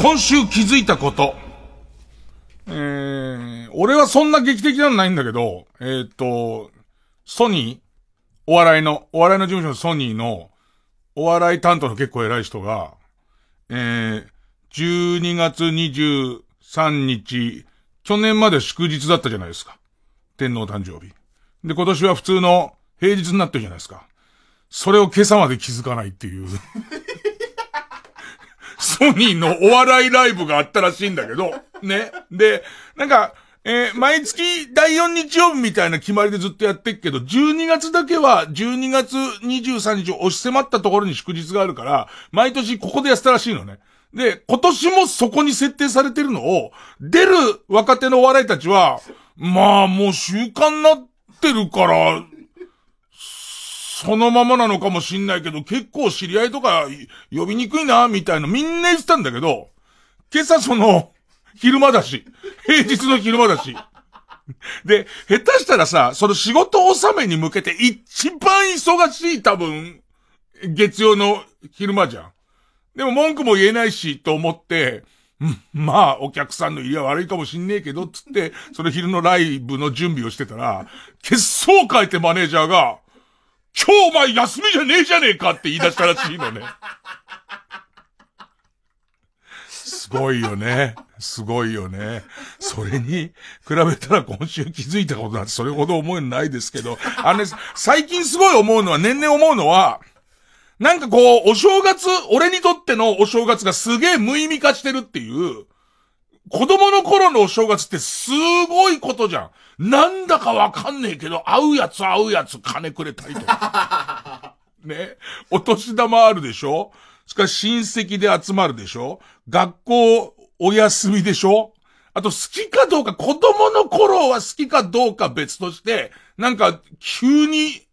今週気づいたこと。えー、俺はそんな劇的なのないんだけど、えーっと、ソニーお笑いの、お笑いの事務所のソニーの、お笑い担当の結構偉い人が、えー、12月23日、去年まで祝日だったじゃないですか。天皇誕生日。で、今年は普通の平日になってるじゃないですか。それを今朝まで気づかないっていう。ソニーのお笑いライブがあったらしいんだけど、ね。で、なんか、えー毎月第4日曜日みたいな決まりでずっとやってっけど、12月だけは12月23日を押し迫ったところに祝日があるから、毎年ここでやったらしいのね。で、今年もそこに設定されてるのを、出る若手のお笑いたちは、まあもう習慣になってるから、そのままなのかもしんないけど、結構知り合いとか呼びにくいな、みたいなみんな言ってたんだけど、今朝その、昼間だし、平日の昼間だし。で、下手したらさ、その仕事納めに向けて一番忙しい多分、月曜の昼間じゃん。でも文句も言えないし、と思って、まあ、お客さんの入りは悪いかもしんねえけど、つって、その昼のライブの準備をしてたら、結相を変えてマネージャーが、今日お前休みじゃねえじゃねえかって言い出したらしいのね。すごいよね。すごいよね。それに、比べたら今週気づいたことなんてそれほど思うのないですけど、あのね、最近すごい思うのは、年々思うのは、なんかこう、お正月、俺にとってのお正月がすげえ無意味化してるっていう、子供の頃のお正月ってすごいことじゃん。なんだかわかんねえけど、会うやつ会うやつ金くれたりとか。ね。お年玉あるでしょ？それから親戚で集まるでしょ？学校お休みでしょ？あと好きかどうか、子供の頃は好きかどうか別として、なんか急に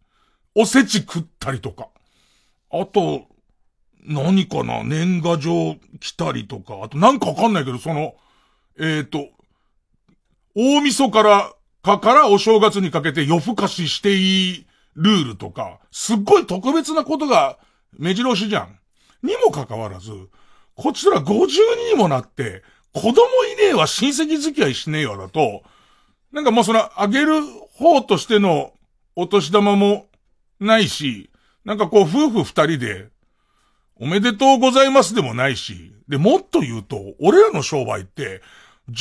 おせち食ったりとか。あと、何かな？年賀状来たりとか。あとなんかわかんないけど、その、えっ、と、大晦日から、かからお正月にかけて夜更かししていいルールとか、すっごい特別なことが目白押しじゃん。にもかかわらず、こちとら52にもなって、子供いねえわ、親戚付き合いしねえわだと、なんかもうその、あげる方としてのお年玉もないし、なんかこう夫婦二人で、おめでとうございますでもないし、で、もっと言うと、俺らの商売って、12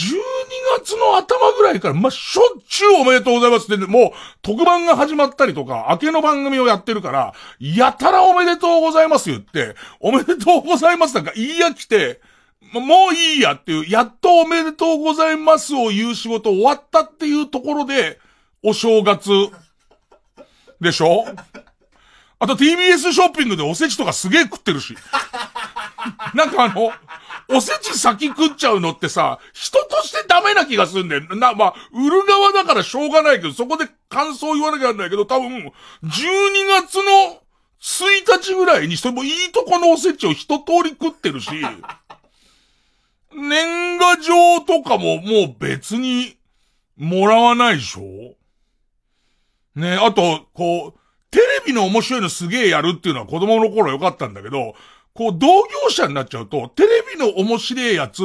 月の頭ぐらいから、まあ、しょっちゅうおめでとうございますって、もう、特番が始まったりとか、明けの番組をやってるから、やたらおめでとうございます言って、おめでとうございますなんか言い飽きて、もういいやっていう、やっとおめでとうございますを言う仕事終わったっていうところで、お正月、でしょ？あと TBS ショッピングでおせちとかすげえ食ってるし。なんかあの、おせち先食っちゃうのってさ、人としてダメな気がするんだよ。な、まあ、売る側だからしょうがないけど、そこで感想言わなきゃなんないけど、多分、12月の1日ぐらいにしてもいいとこのおせちを一通り食ってるし、年賀状とかももう別にもらわないでしょ？ね、あと、こう、テレビの面白いのすげえやるっていうのは子供の頃良かったんだけど、こう、同業者になっちゃうと、テレビの面白いやつ、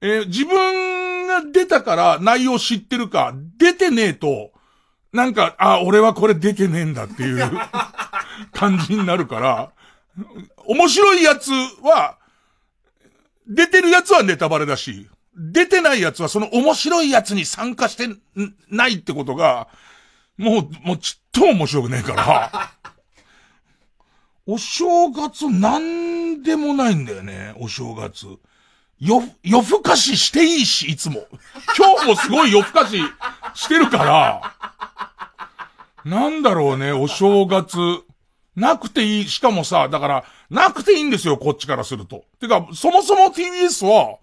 えー自分が出たから内容知ってるか、出てねえと、なんか、あ、俺はこれ出てねえんだっていう 感じになるから、面白いやつは、出てるやつはネタバレだし、出てないやつはその面白いやつに参加してんないってことが、もう、もうちっとも面白くねえから、お正月なんでもないんだよね、お正月。よ、夜更かししていいし、いつも。今日もすごい夜更かししてるから、なんだろうね、お正月。なくていい。しかもさ、だから、なくていいんですよ、こっちからすると。てか、そもそも TBS は、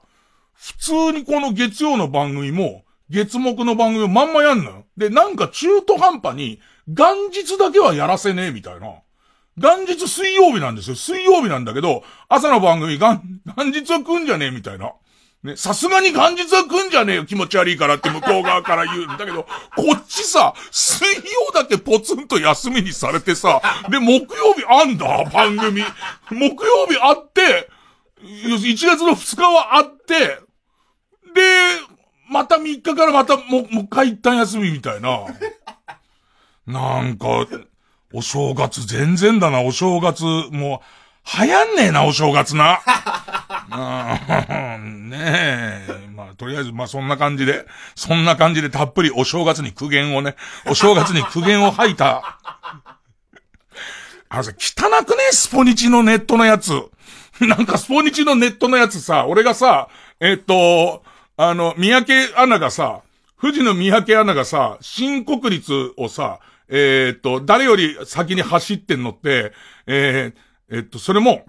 普通にこの月曜の番組も、月目の番組をまんまやんのよ。で、なんか中途半端に、元日だけはやらせねえ、みたいな。元日水曜日なんですよ。水曜日なんだけど、朝の番組元、元日は来んじゃねえ、みたいな。ね、さすがに元日は来んじゃねえよ、気持ち悪いからって向こう側から言うんだけど、こっちさ、水曜だけポツンと休みにされてさ、で、木曜日あんだ、番組。木曜日あって、1月の2日はあって、で、また3日からまたも、もう一回一旦休みみたいな。なんか、お正月全然だな、お正月、もう、流行んねえな、お正月な。うん、ねえ。まあ、とりあえず、まあそんな感じで、そんな感じでたっぷりお正月に苦言をね、お正月に苦言を吐いた。あのさ、汚くねスポニチのネットのやつ。なんかスポニチのネットのやつさ、俺がさ、えっと、あの、三宅アナがさ、富士の三宅アナがさ、新国立をさ、えー、っと、誰より先に走ってんのって、えー、えっと、それも、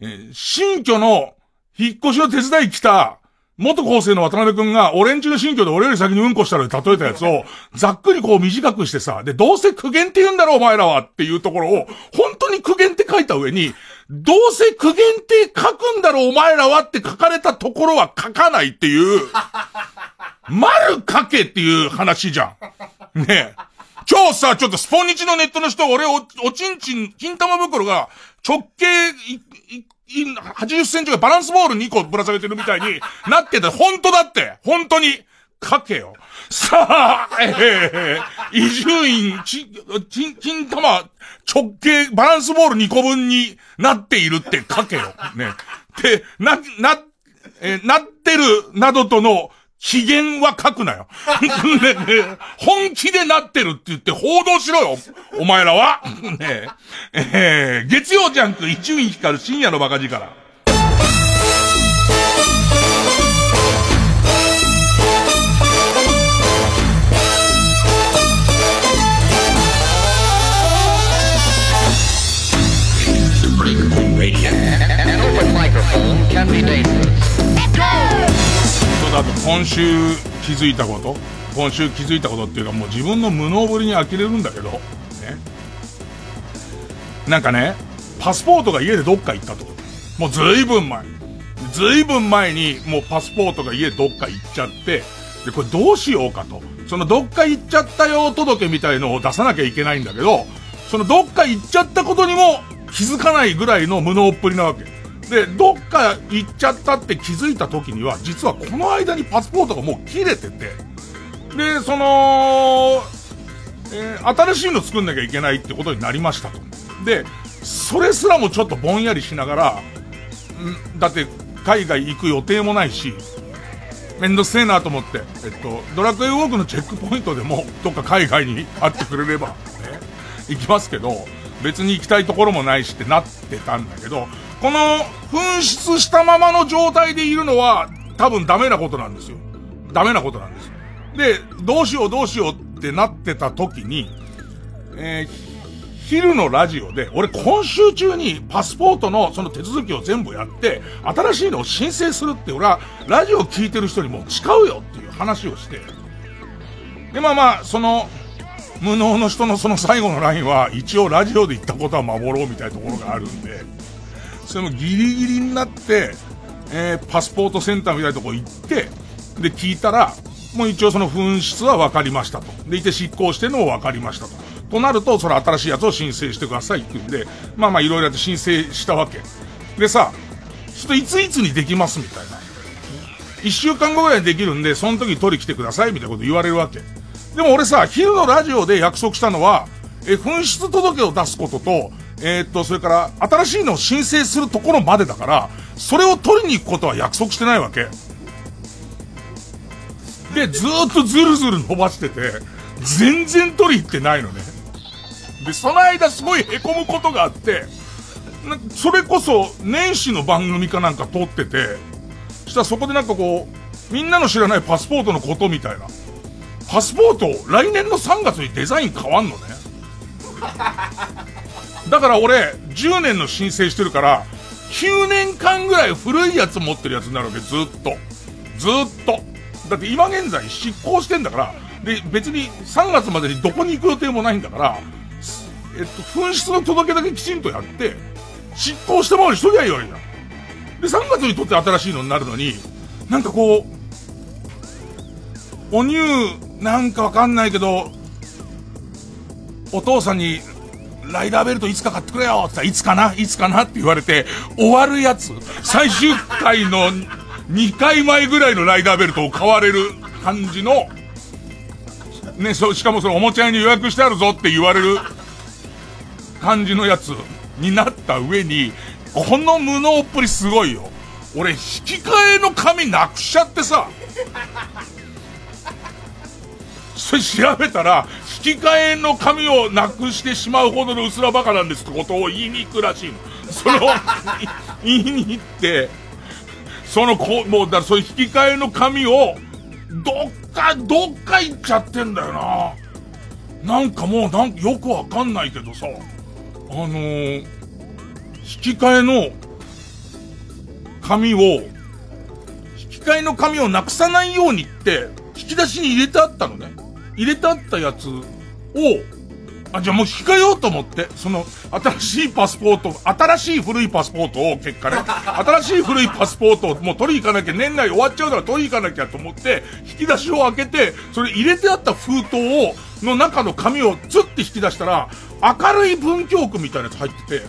えー、新居の引っ越しの手伝い来た、元構成の渡辺くんが、俺んちの新居で俺より先にうんこしたら例えたやつを、ざっくりこう短くしてさ、で、どうせ苦言って言うんだろお前らはっていうところを、本当に苦言って書いた上に、どうせ苦言って書くんだろお前らはって書かれたところは書かないっていう、丸書けっていう話じゃん。ねえ。今日さ、ちょっとスポニチのネットの人、俺お、おちんちん、金玉袋が直径80センチがバランスボール2個ぶら下げてるみたいになってて、本当だって、本当に、書けよ。さあ、ええー、伊集院、ち、ち、金玉、直径、バランスボール2個分になっているって書けよ。ね。で、な、な、えー、なってる、などとの、機嫌は書くなよ。ね本気でなってるって言って報道しろよ。お前らは。ねえー、月曜ジャンク一運光る深夜のバカ力。週気づいたこと、今週気づいたことっていうかもう自分の無能ぶりに呆れるんだけど、ね。なんかね、パスポートが家でどっか行ったと。もうずいぶん前。ずいぶん前にもうパスポートが家どっか行っちゃって、で、これどうしようかと。そのどっか行っちゃったよ届けみたいのを出さなきゃいけないんだけど、そのどっか行っちゃったことにも気づかないぐらいの無能っぷりなわけ。で、どっか行っちゃったって気づいた時には、実はこの間にパスポートがもう切れてて、で、その、えー、新しいの作んなきゃいけないってことになりましたと。で、それすらもちょっとぼんやりしながら、んだって海外行く予定もないし、めんどくせえなと思って、えっと、ドラクエウォークのチェックポイントでも、どっか海外に会ってくれれば、ね、行きますけど、別に行きたいところもないしってなってたんだけど、この紛失したままの状態でいるのは多分ダメなことなんですよ。ダメなことなんです。で、どうしようどうしようってなってた時に、えー、昼のラジオで、俺今週中にパスポートのその手続きを全部やって、新しいのを申請するって俺は、ラジオ聞いてる人にも誓うよっていう話をして、で、まあまあ、その、無能の人のその最後のラインは、一応ラジオで言ったことは守ろうみたいなところがあるんで、それもギリギリになって、えー、パスポートセンターみたいなとこ行って、で、聞いたら、もう一応その紛失は分かりましたと。でいて執行してのも分かりましたと。となると、それ新しいやつを申請してくださいって言うんで、まあまあいろいろやって申請したわけ。でさ、ちょっといついつにできますみたいな。一週間後ぐらいにできるんで、その時取り来てくださいみたいなこと言われるわけ。でも俺さ、昼のラジオで約束したのは、え、紛失届を出すことと、えー、っと、それから、新しいのを申請するところまでだから、それを取りに行くことは約束してないわけ。で、ずっとずるずる伸ばしてて、全然取り行ってないのね。で、その間すごい凹むことがあって、それこそ年始の番組かなんか撮ってて、そしたらそこでなんかこう、みんなの知らないパスポートのことみたいな。パスポート、来年の3月にデザイン変わんのね。だから俺、10年の申請してるから、9年間ぐらい古いやつ持ってるやつになるわけ、ずっと。ずっと。だって今現在執行してんだから、で、別に3月までにどこに行く予定もないんだから、えっと、紛失の届けだけきちんとやって、執行してもらうしとりゃいいわけじゃん。で、3月にとって新しいのになるのに、なんかこう、お乳、なんかわかんないけど、お父さんに、ライダーベルトいつか買ってくれよって言ったらいつかな？いつかな？って言われて、終わるやつ。最終回の2回前ぐらいのライダーベルトを買われる感じの、ね、そ、しかもそのおもちゃ屋に予約してあるぞって言われる感じのやつになった上に、この無能っぷりすごいよ。俺、引き換えの紙なくしちゃってさ、それ調べたら、引き換えの紙をなくしてしまうほどのうすらバカなんですってことを言いに行くらしいの。それを 言いに行って、そのこ、もう、だからそういう引き換えの紙を、どっか、どっか行っちゃってんだよな。なんかもう、なんかよくわかんないけどさ、あのー、引き換えの紙を、引き換えの紙をなくさないようにって、引き出しに入れてあったのね。入れてあったやつを、あ、じゃあもう引き換えようと思って、その、新しいパスポート、新しい古いパスポートを、結果ね、新しい古いパスポートをもう取り行かなきゃ、年内終わっちゃうから取り行かなきゃと思って、引き出しを開けて、それ入れてあった封筒を、の中の紙をツッて引き出したら、明るい文京区みたいなやつ入ってて、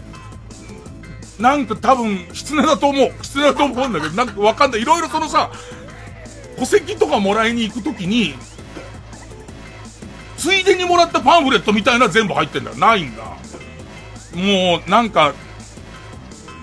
なんか多分、狐だと思う。狐だと思うんだけど、なんかわかんない。いろいろそのさ、戸籍とかもらいに行くときに、ついでにもらったパンフレットみたいな全部入ってんだよ。ないんだ。もう、なんか、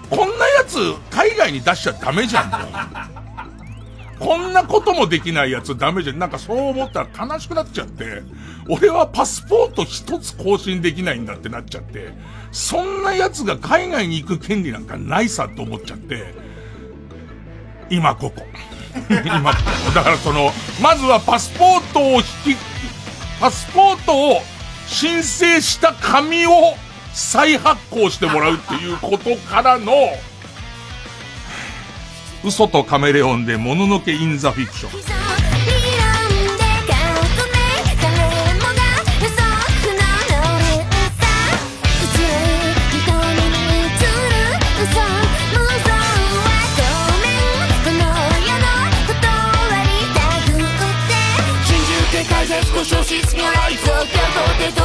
こんなやつ、海外に出しちゃダメじゃん。こんなこともできないやつダメじゃん。なんかそう思ったら悲しくなっちゃって、俺はパスポート一つ更新できないんだってなっちゃって、そんなやつが海外に行く権利なんかないさと思っちゃって、今ここ。今、だからその、まずはパスポートを引き、パスポートを申請した紙を再発行してもらうっていうことからの、嘘とカメレオンでもののけインザフィクション。消失のライフを手と手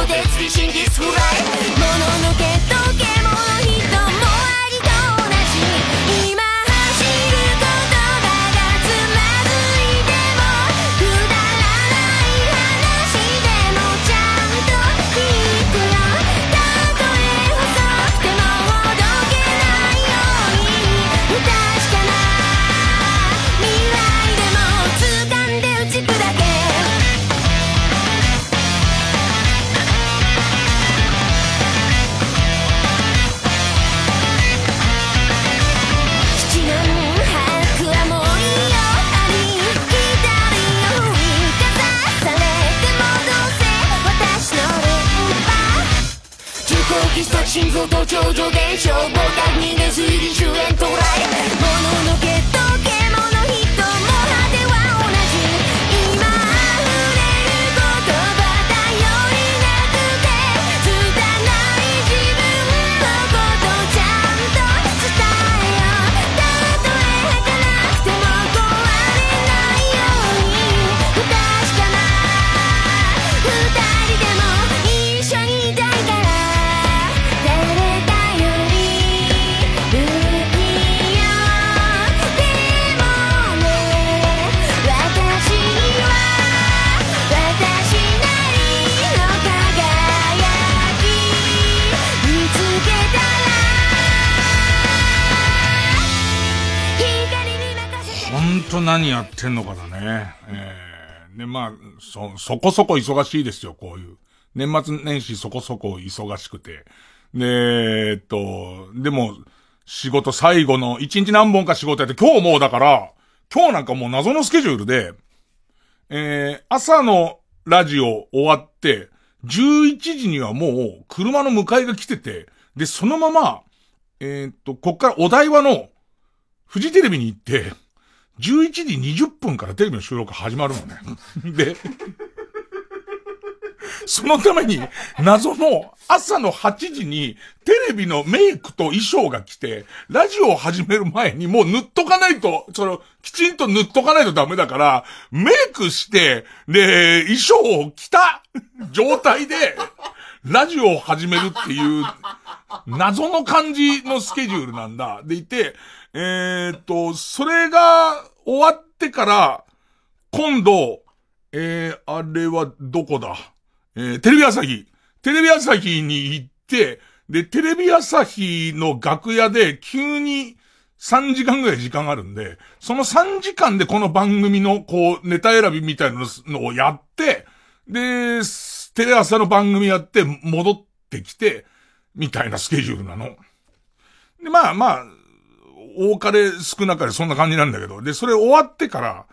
心臓と頂上現象ボタンにね推理終焉到来もののけとと何やってんのかだね。えー、で、まあ、そ、そこそこ忙しいですよ、こういう。年末年始そこそこ忙しくて。で、えっと、でも、仕事最後の一日何本か仕事やって、今日もうだから、今日なんかもう謎のスケジュールで、えー、朝のラジオ終わって、11時にはもう車の迎えが来てて、で、そのまま、えー、っと、こっからお台場のフジテレビに行って、11時20分からテレビの収録始まるのね。で、そのために、謎の朝の8時にテレビのメイクと衣装が来て、ラジオを始める前にもう塗っとかないと、その、きちんと塗っとかないとダメだから、メイクして、で、衣装を着た状態で、ラジオを始めるっていう、謎の感じのスケジュールなんだ。でいて、えー、っと、それが終わってから、今度、えー、あれはどこだ？えー、テレビ朝日。テレビ朝日に行って、で、テレビ朝日の楽屋で急に3時間ぐらい時間があるんで、その3時間でこの番組のこう、ネタ選びみたいなのをやって、で、テレ朝の番組やって戻ってきて、みたいなスケジュールなの。で、まあまあ、多かれ少なかれそんな感じなんだけど、で、それ終わってから、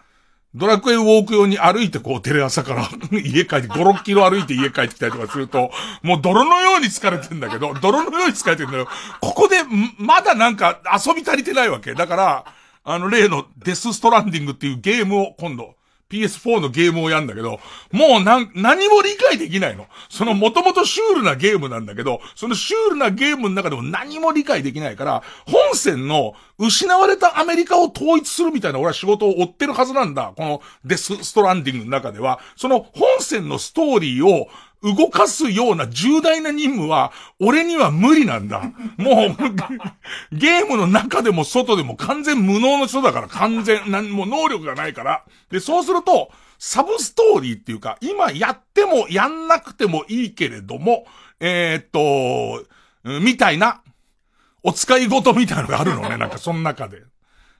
ドラクエウォーク用に歩いてこう、テレ朝から 家帰って、5、6キロ歩いて家帰ってきたりとかすると、もう泥のように疲れてんだけど、泥のように疲れてんだよ。ここで、まだなんか遊び足りてないわけ。だから、あの例のデスストランディングっていうゲームを今度、PS4 のゲームをやんだけど、もうなん、何も理解できないの。そのもともとシュールなゲームなんだけど、そのシュールなゲームの中でも何も理解できないから、本線の失われたアメリカを統一するみたいな俺は仕事を追ってるはずなんだ。このデスストランディングの中では、その本線のストーリーを動かすような重大な任務は、俺には無理なんだ。もう、ゲームの中でも外でも完全無能の人だから完全、なんもう能力がないから。で、そうすると、サブストーリーっていうか、今やってもやんなくてもいいけれども、えー、っと、みたいな、お使い事みたいなのがあるのね、なんかその中で。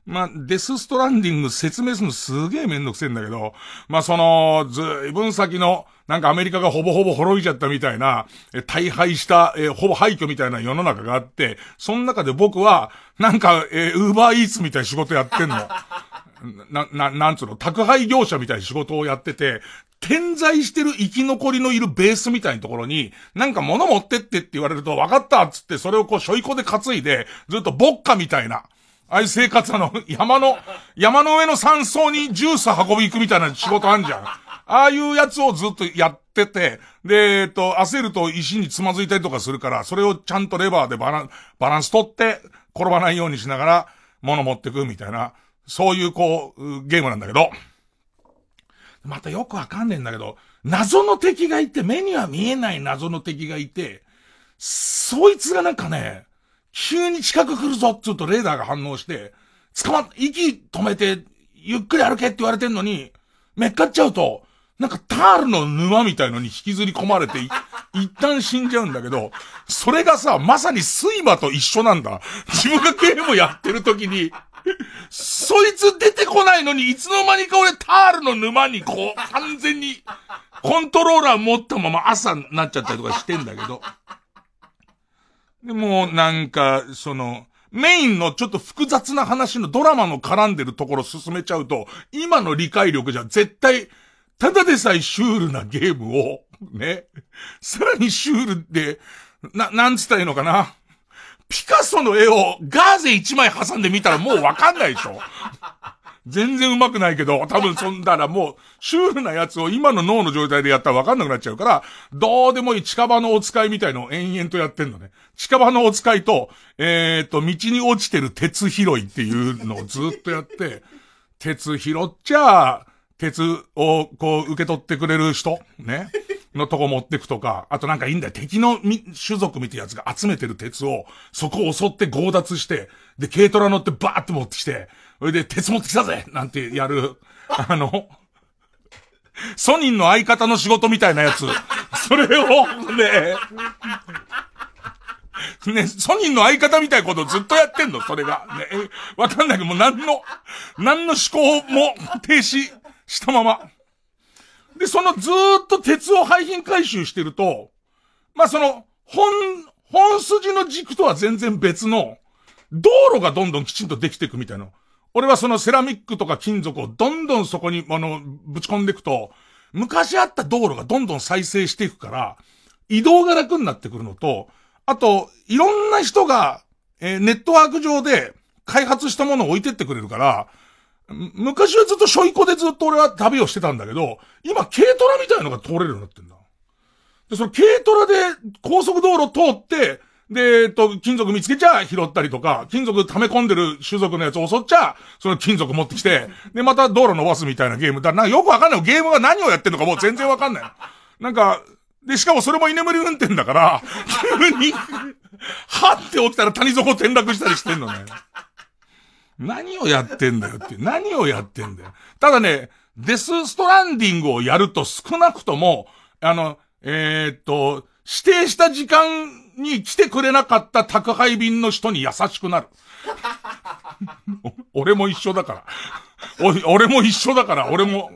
まあ、デスストランディング説明するのすげえめんどくせえんだけど、まあその、ずいぶん先の、なんかアメリカがほぼほぼ滅びちゃったみたいな、え大敗した、えほぼ廃墟みたいな世の中があって、その中で僕は、なんか、えウーバーイーツみたいな仕事やってんの。な、な、なんつうの、宅配業者みたいな仕事をやってて、点在してる生き残りのいるベースみたいなところに、なんか物持ってってって言われると、分かったっつって、それをこう、しょいこで担いで、ずっとボッカみたいな、ああいう生活あの、山の、山の上の山荘にジュース運び行くみたいな仕事あんじゃん。ああいうやつをずっとやってて、で、えっと、焦ると石につまずいたりとかするから、それをちゃんとレバーでバラン、バランス取って、転ばないようにしながら、物持ってくみたいな、そういうこう、ゲームなんだけど、またよくわかんねえんだけど、謎の敵がいて、目には見えない謎の敵がいて、そいつがなんかね、急に近く来るぞっつうとレーダーが反応して、捕まっ、息止めて、ゆっくり歩けって言われてんのに、めっかっちゃうと、なんかタールの沼みたいのに引きずり込まれて、一旦死んじゃうんだけど、それがさ、まさに睡魔と一緒なんだ。自分がゲームやってる時に、そいつ出てこないのに、いつの間にか俺タールの沼にこう、完全に、コントローラー持ったまま朝になっちゃったりとかしてんだけど。でも、なんか、その、メインのちょっと複雑な話のドラマの絡んでるところ進めちゃうと、今の理解力じゃ絶対、ただでさえシュールなゲームを、ね、さらにシュールで、な、なんつったらいいのかな。ピカソの絵をガーゼ一枚挟んでみたらもうわかんないでしょ全然上手くないけど、多分そんだらもう、シュールなやつを今の脳の状態でやったらわかんなくなっちゃうから、どうでもいい近場のお使いみたいのを延々とやってんのね。近場のお使いと、えっ、ー、と、道に落ちてる鉄拾いっていうのをずっとやって、鉄拾っちゃ、鉄をこう受け取ってくれる人ね。のとこ持ってくとか、あとなんかいいんだよ。敵の種族みたいなやつが集めてる鉄を、そこを襲って強奪して、で、軽トラ乗ってバーって持ってきて、それで、鉄持ってきたぜなんてやる、あの、ソニンの相方の仕事みたいなやつ。それを、ね、ね、ソニンの相方みたいなことをずっとやってんの、それが。ね、わかんないけど、もう何の、何の思考も停止したまま。で、そのずーっと鉄を廃品回収してると、まあ、その、本、本筋の軸とは全然別の、道路がどんどんきちんとできていくみたいな。俺はそのセラミックとか金属をどんどんそこに、あの、ぶち込んでいくと、昔あった道路がどんどん再生していくから、移動が楽になってくるのと、あと、いろんな人が、えー、ネットワーク上で開発したものを置いてってくれるから、昔はずっとショイコでずっと俺は旅をしてたんだけど、今軽トラみたいなのが通れるようになってんだ。で、その軽トラで高速道路通って、で、えっと、金属見つけちゃ拾ったりとか、金属溜め込んでる種族のやつを襲っちゃ、その金属持ってきて、で、また道路伸ばすみたいなゲーム。だなんかよくわかんない。ゲームが何をやってんのかもう 全然わかんない。なんか、で、しかもそれも居眠り運転だから、急にはって起きたら谷底転落したりしてんのね。何をやってんだよって。何をやってんだよ。ただね、デスストランディングをやると少なくとも、あの、えー、っと、指定した時間に来てくれなかった宅配便の人に優しくなる。俺も一緒だから。俺も一緒だから、俺も、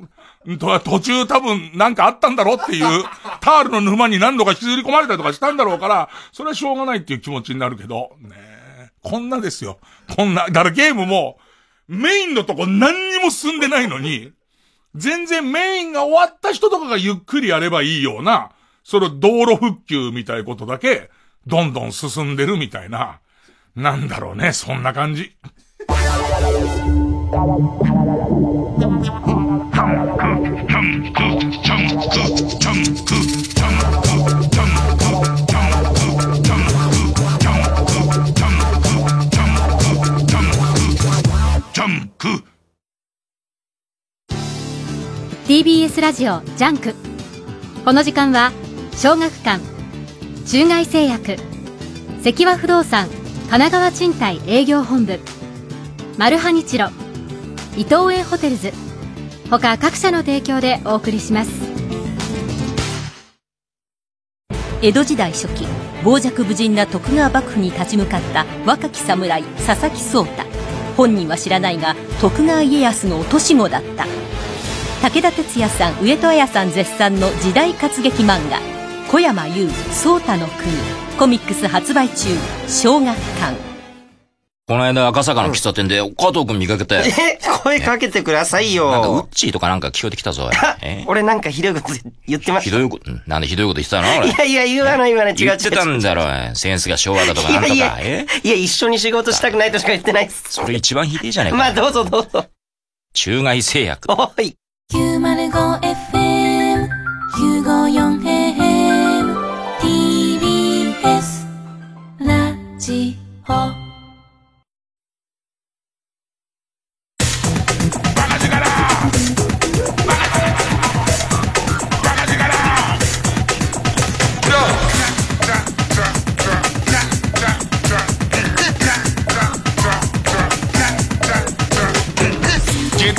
途中多分なんかあったんだろうっていう、タールの沼に何度か引きずり込まれたりとかしたんだろうから、それはしょうがないっていう気持ちになるけど、ねこんなですよ。こんな。だからゲームも、メインのとこ何にも進んでないのに、全然メインが終わった人とかがゆっくりやればいいような、その道路復旧みたいことだけ、どんどん進んでるみたいな、なんだろうね、そんな感じ。TBS ラジオジャンクこの時間は小学館中外製薬。関和不動産神奈川賃貸営業本部。マルハニチロ伊藤園ホテルズ。他各社の提供でお送りします。江戸時代初期傍若無人な徳川幕府に立ち向かった若き侍佐々木壮太。本人は知らないが徳川家康の落とし子だった。武田鉄矢さん上戸彩さん絶賛の時代活劇漫画「小山優颯太の国」コミックス発売中小学館この間赤坂の喫茶店で加藤くん見かけて。え、声かけてくださいよ。なんかウッチーとかなんか聞こえてきたぞ。俺なんかひどいこと言ってました。ひどいこと、なんでひどいこと言ってたの？いやいや、言わない言わない、違う違う。言ってたんだろ、センスが昭和だとかなんとか。いやいや、いや、一緒に仕事したくないとしか言ってないっす。それ一番ひでえじゃねえか。まあどうぞどうぞ。中外製薬。おい。905FM、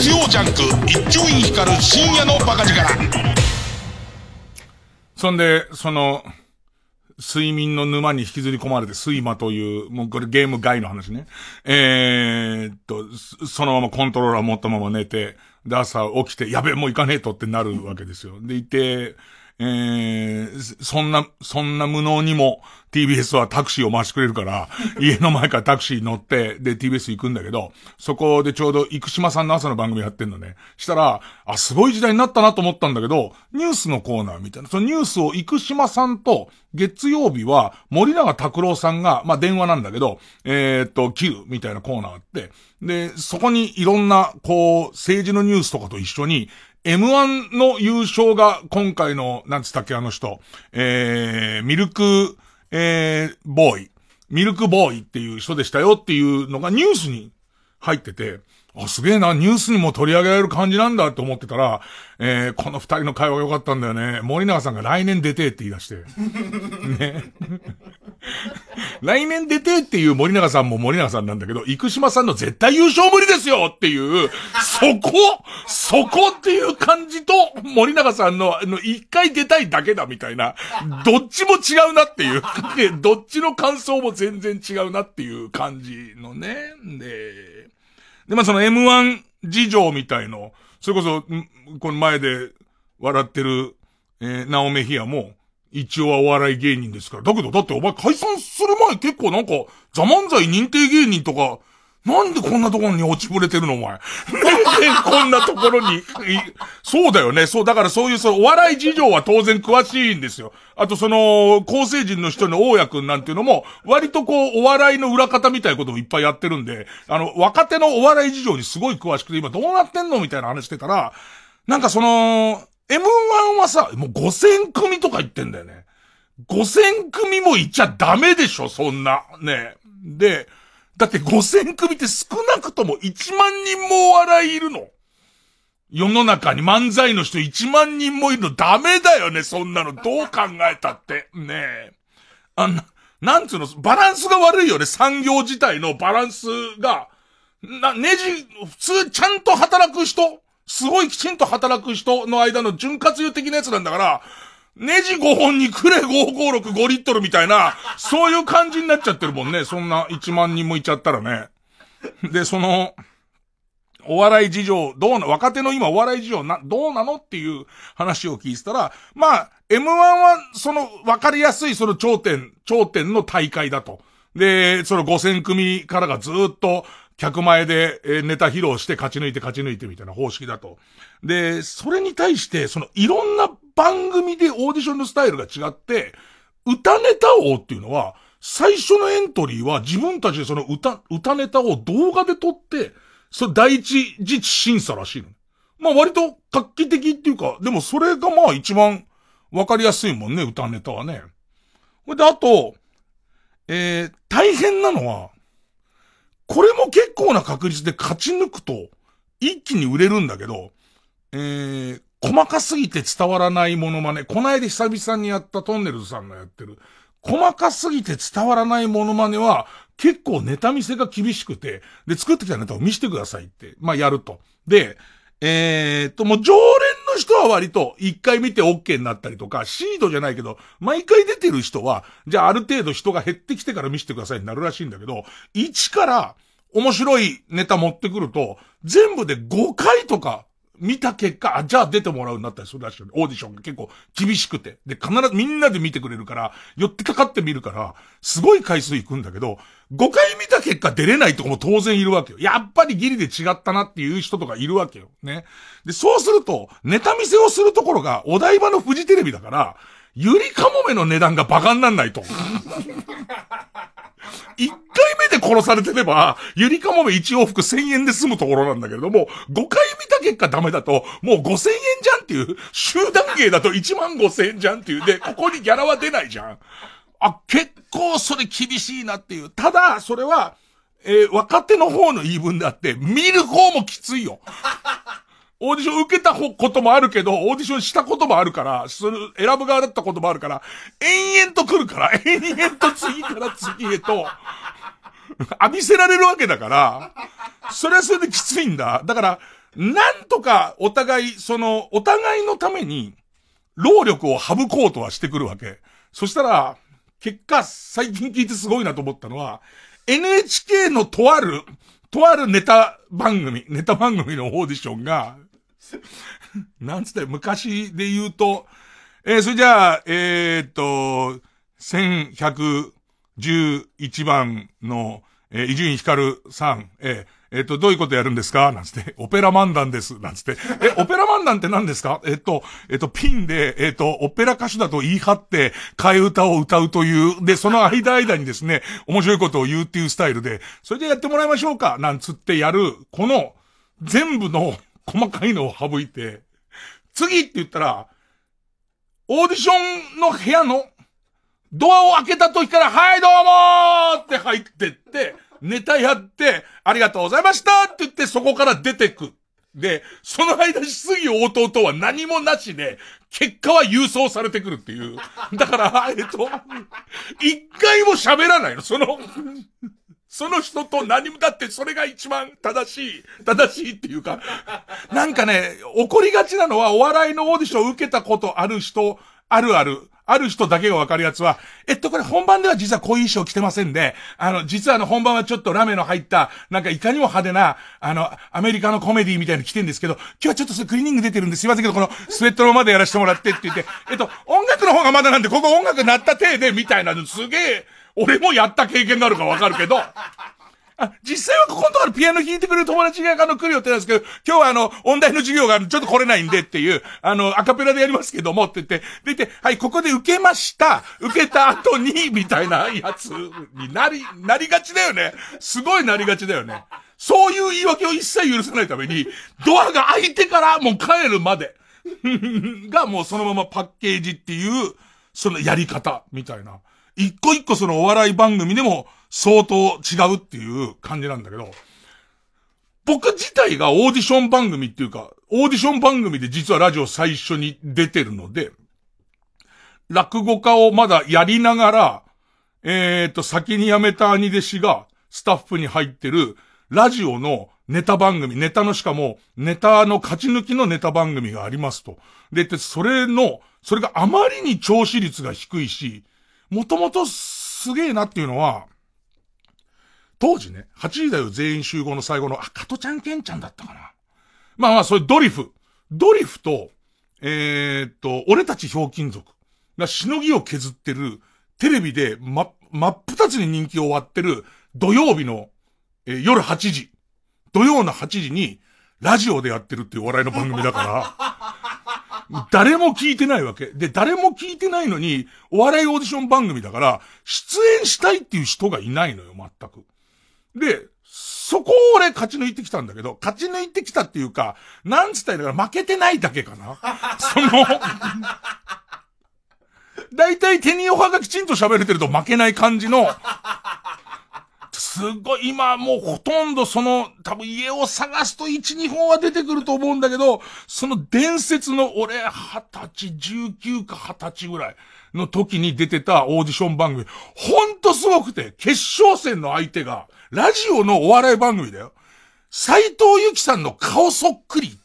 ジオ。ジャンク一丁院光る深夜のバカ力そんで、その、睡眠の沼に引きずり込まれて、睡魔という、もうこれゲーム外の話ね。えー、っと、そのままコントローラー持ったまま寝て、で、朝起きて、やべえ、もう行かねえとってなるわけですよ。で、いて、えー、そんな、そんな無能にも TBS はタクシーを回してくれるから、家の前からタクシー乗って、で TBS 行くんだけど、そこでちょうど生島さんの朝の番組やってんのね。したら、あ、すごい時代になったなと思ったんだけど、ニュースのコーナーみたいな。そのニュースを生島さんと、月曜日は森永拓郎さんが、まあ、電話なんだけど、えー、っと、Q みたいなコーナーあって、で、そこにいろんな、こう、政治のニュースとかと一緒に、M1 の優勝が今回の、なんつったっけあの人、えー、ミルク、えー、ボーイ、ミルクボーイっていう人でしたよっていうのがニュースに入ってて、あ、すげえな、ニュースにも取り上げられる感じなんだって思ってたら、えー、この二人の会話良かったんだよね。森永さんが来年出てって言い出して。ね。来年出てっていう森永さんも森永さんなんだけど、生島さんの絶対優勝無理ですよっていう、そこそこっていう感じと、森永さんの、あの、一回出たいだけだみたいな、どっちも違うなっていう、どっちの感想も全然違うなっていう感じのね。で、で、まあその M1 事情みたいの、それこそ、この前で、笑ってる、えー、ナオメヒアも、一応はお笑い芸人ですから。だけど、だってお前解散する前結構なんか、ザ漫才認定芸人とか、なんでこんなところに落ちぶれてるのお前。なんでこんなところに、そうだよね。そう、だからそういう、その、お笑い事情は当然詳しいんですよ。あとその、構成人の人の大家くんなんていうのも、割とこう、お笑いの裏方みたいなこともいっぱいやってるんで、あの、若手のお笑い事情にすごい詳しくて、今どうなってんのみたいな話してたら、なんかその、M1 はさ、もう5000組とか言ってんだよね。5000組もいっちゃダメでしょ、そんな。ね。で、だって5000組って少なくとも1万人もお笑いいるの。世の中に漫才の人1万人もいるのダメだよね、そんなの。どう考えたって。ねえ。あんな、なんつうの、バランスが悪いよね、産業自体のバランスが。な、ネジ、普通ちゃんと働く人、すごいきちんと働く人の間の潤滑油的なやつなんだから、ネジ5本にくれ556、5リットルみたいな、そういう感じになっちゃってるもんね。そんな1万人もいちゃったらね。で、その、お笑い事情、どうな、若手の今お笑い事情な、どうなのっていう話を聞いてたら、まあ、M1 は、その、わかりやすいその頂点、頂点の大会だと。で、その5000組からがずっと、客前で、えネタ披露して勝ち抜いて勝ち抜いてみたいな方式だと。で、それに対して、そのいろんな番組でオーディションのスタイルが違って、歌ネタ王っていうのは、最初のエントリーは自分たちでその歌、歌ネタを動画で撮って、それ第一次審査らしいの。まあ割と画期的っていうか、でもそれがまあ一番わかりやすいもんね、歌ネタはね。で、あと、えー、大変なのは、これも結構な確率で勝ち抜くと、一気に売れるんだけど、えー、細かすぎて伝わらないモノマネ。こないで久々にやったトンネルズさんがやってる。細かすぎて伝わらないモノマネは、結構ネタ見せが厳しくて、で、作ってきたネタを見せてくださいって、まあ、やると。で、えー、っと、もう常連の人は割と一回見て OK になったりとか、シードじゃないけど、毎回出てる人は、じゃあある程度人が減ってきてから見せてくださいになるらしいんだけど、1から面白いネタ持ってくると、全部で5回とか見た結果、あ、じゃあ出てもらうようになったりするらしいよね。オーディションが結構厳しくて。で、必ずみんなで見てくれるから、寄ってかかってみるから、すごい回数行くんだけど、5回見た結果出れないとこも当然いるわけよ。やっぱりギリで違ったなっていう人とかいるわけよ。ね。で、そうすると、ネタ見せをするところがお台場のフジテレビだから、ゆりかもめの値段がバカになんないと。一回目で殺されてれば、ゆりかもめ一往復千円で済むところなんだけれども、五回見た結果ダメだと、もう五千円じゃんっていう、集団芸だと一万五千円じゃんっていう、で、ここにギャラは出ないじゃん。あ、結構それ厳しいなっていう。ただ、それは、えー、若手の方の言い分であって、見る方もきついよ。オーディション受けたこともあるけど、オーディションしたこともあるから、それ、選ぶ側だったこともあるから、延々と来るから、延々と次から次へと、浴びせられるわけだから、それはそれできついんだ。だから、なんとかお互い、その、お互いのために、労力を省こうとはしてくるわけ。そしたら、結果、最近聞いてすごいなと思ったのは、NHK のとある、とあるネタ番組、ネタ番組のオーディションが、なんつって、昔で言うと、えー、それじゃあ、えー、っと、1111番の、えー、伊集院光さん、えー、えっ、と、どういうことやるんですか？なんつって、オペラ漫談です。なんつって、え、オペラ漫談って何ですか？えっ、と、えっ、と、ピンで、えっ、と、オペラ歌手だと言い張って、替え歌を歌うという、で、その間間にですね、面白いことを言うっていうスタイルで、それでやってもらいましょうか。なんつってやる、この、全部の、細かいのを省いて、次って言ったら、オーディションの部屋のドアを開けた時から、はいどうもーって入ってって、ネタやって、ありがとうございましたって言ってそこから出てく。で、その間質疑応答とは何もなしで、結果は郵送されてくるっていう。だから、えっと、一回も喋らないの。その、その人と何も、だってそれが一番正しい、正しいっていうか、なんかね、怒りがちなのはお笑いのオーディションを受けたことある人、あるある、ある人だけがわかるやつは、えっと、これ本番では実はこういう衣装着てませんで、あの、実はあの本番はちょっとラメの入った、なんかいかにも派手な、あの、アメリカのコメディみたいに着てんですけど、今日はちょっとクリーニング出てるんですいませんけど、このスウェットのまでやらせてもらってって言って、えっと、音楽の方がまだなんで、ここ音楽鳴った体で、みたいなのすげえ、俺もやった経験があるかわかるけど、あ、実際はここのところピアノ弾いてくれる友達があの来る予定なんですけど、今日はあの、音大の授業がちょっと来れないんでっていう、あの、アカペラでやりますけどもって言って、でて、はい、ここで受けました。受けた後に、みたいなやつになり、なりがちだよね。すごいなりがちだよね。そういう言い訳を一切許さないために、ドアが開いてからもう帰るまで がもうそのままパッケージっていう、そのやり方みたいな。一個一個そのお笑い番組でも相当違うっていう感じなんだけど、僕自体がオーディション番組っていうか、オーディション番組で実はラジオ最初に出てるので、落語家をまだやりながら、えっ、ー、と、先に辞めた兄弟子がスタッフに入ってるラジオのネタ番組、ネタのしかも、ネタの勝ち抜きのネタ番組がありますと。で、それの、それがあまりに調子率が低いし、もともとすげえなっていうのは、当時ね、8時だよ全員集合の最後の、あ、加トちゃんケンちゃんだったかな。まあまあ、それドリフ。ドリフと、えー、っと、俺たちひょうきん族がしのぎを削ってる、テレビでま、真っ二つに人気を割ってる土曜日の、えー、夜8時。土曜の8時に、ラジオでやってるっていうお笑いの番組だから、誰も聞いてないわけ。で、誰も聞いてないのに、お笑いオーディション番組だから、出演したいっていう人がいないのよ、全く。で、そこを俺勝ち抜いてきたんだけど、勝ち抜いてきたっていうか、なんつったらいいのかな、負けてないだけかな。その、だいたい手にオファがきちんと喋れてると負けない感じの、すごい、今もうほとんどその、多分家を探すと1、2本は出てくると思うんだけど、その伝説の俺、二十歳、19か二十歳ぐらいの時に出てたオーディション番組、ほんとすごくて、決勝戦の相手が、ラジオのお笑い番組だよ。斎藤由貴さんの顔そっくり。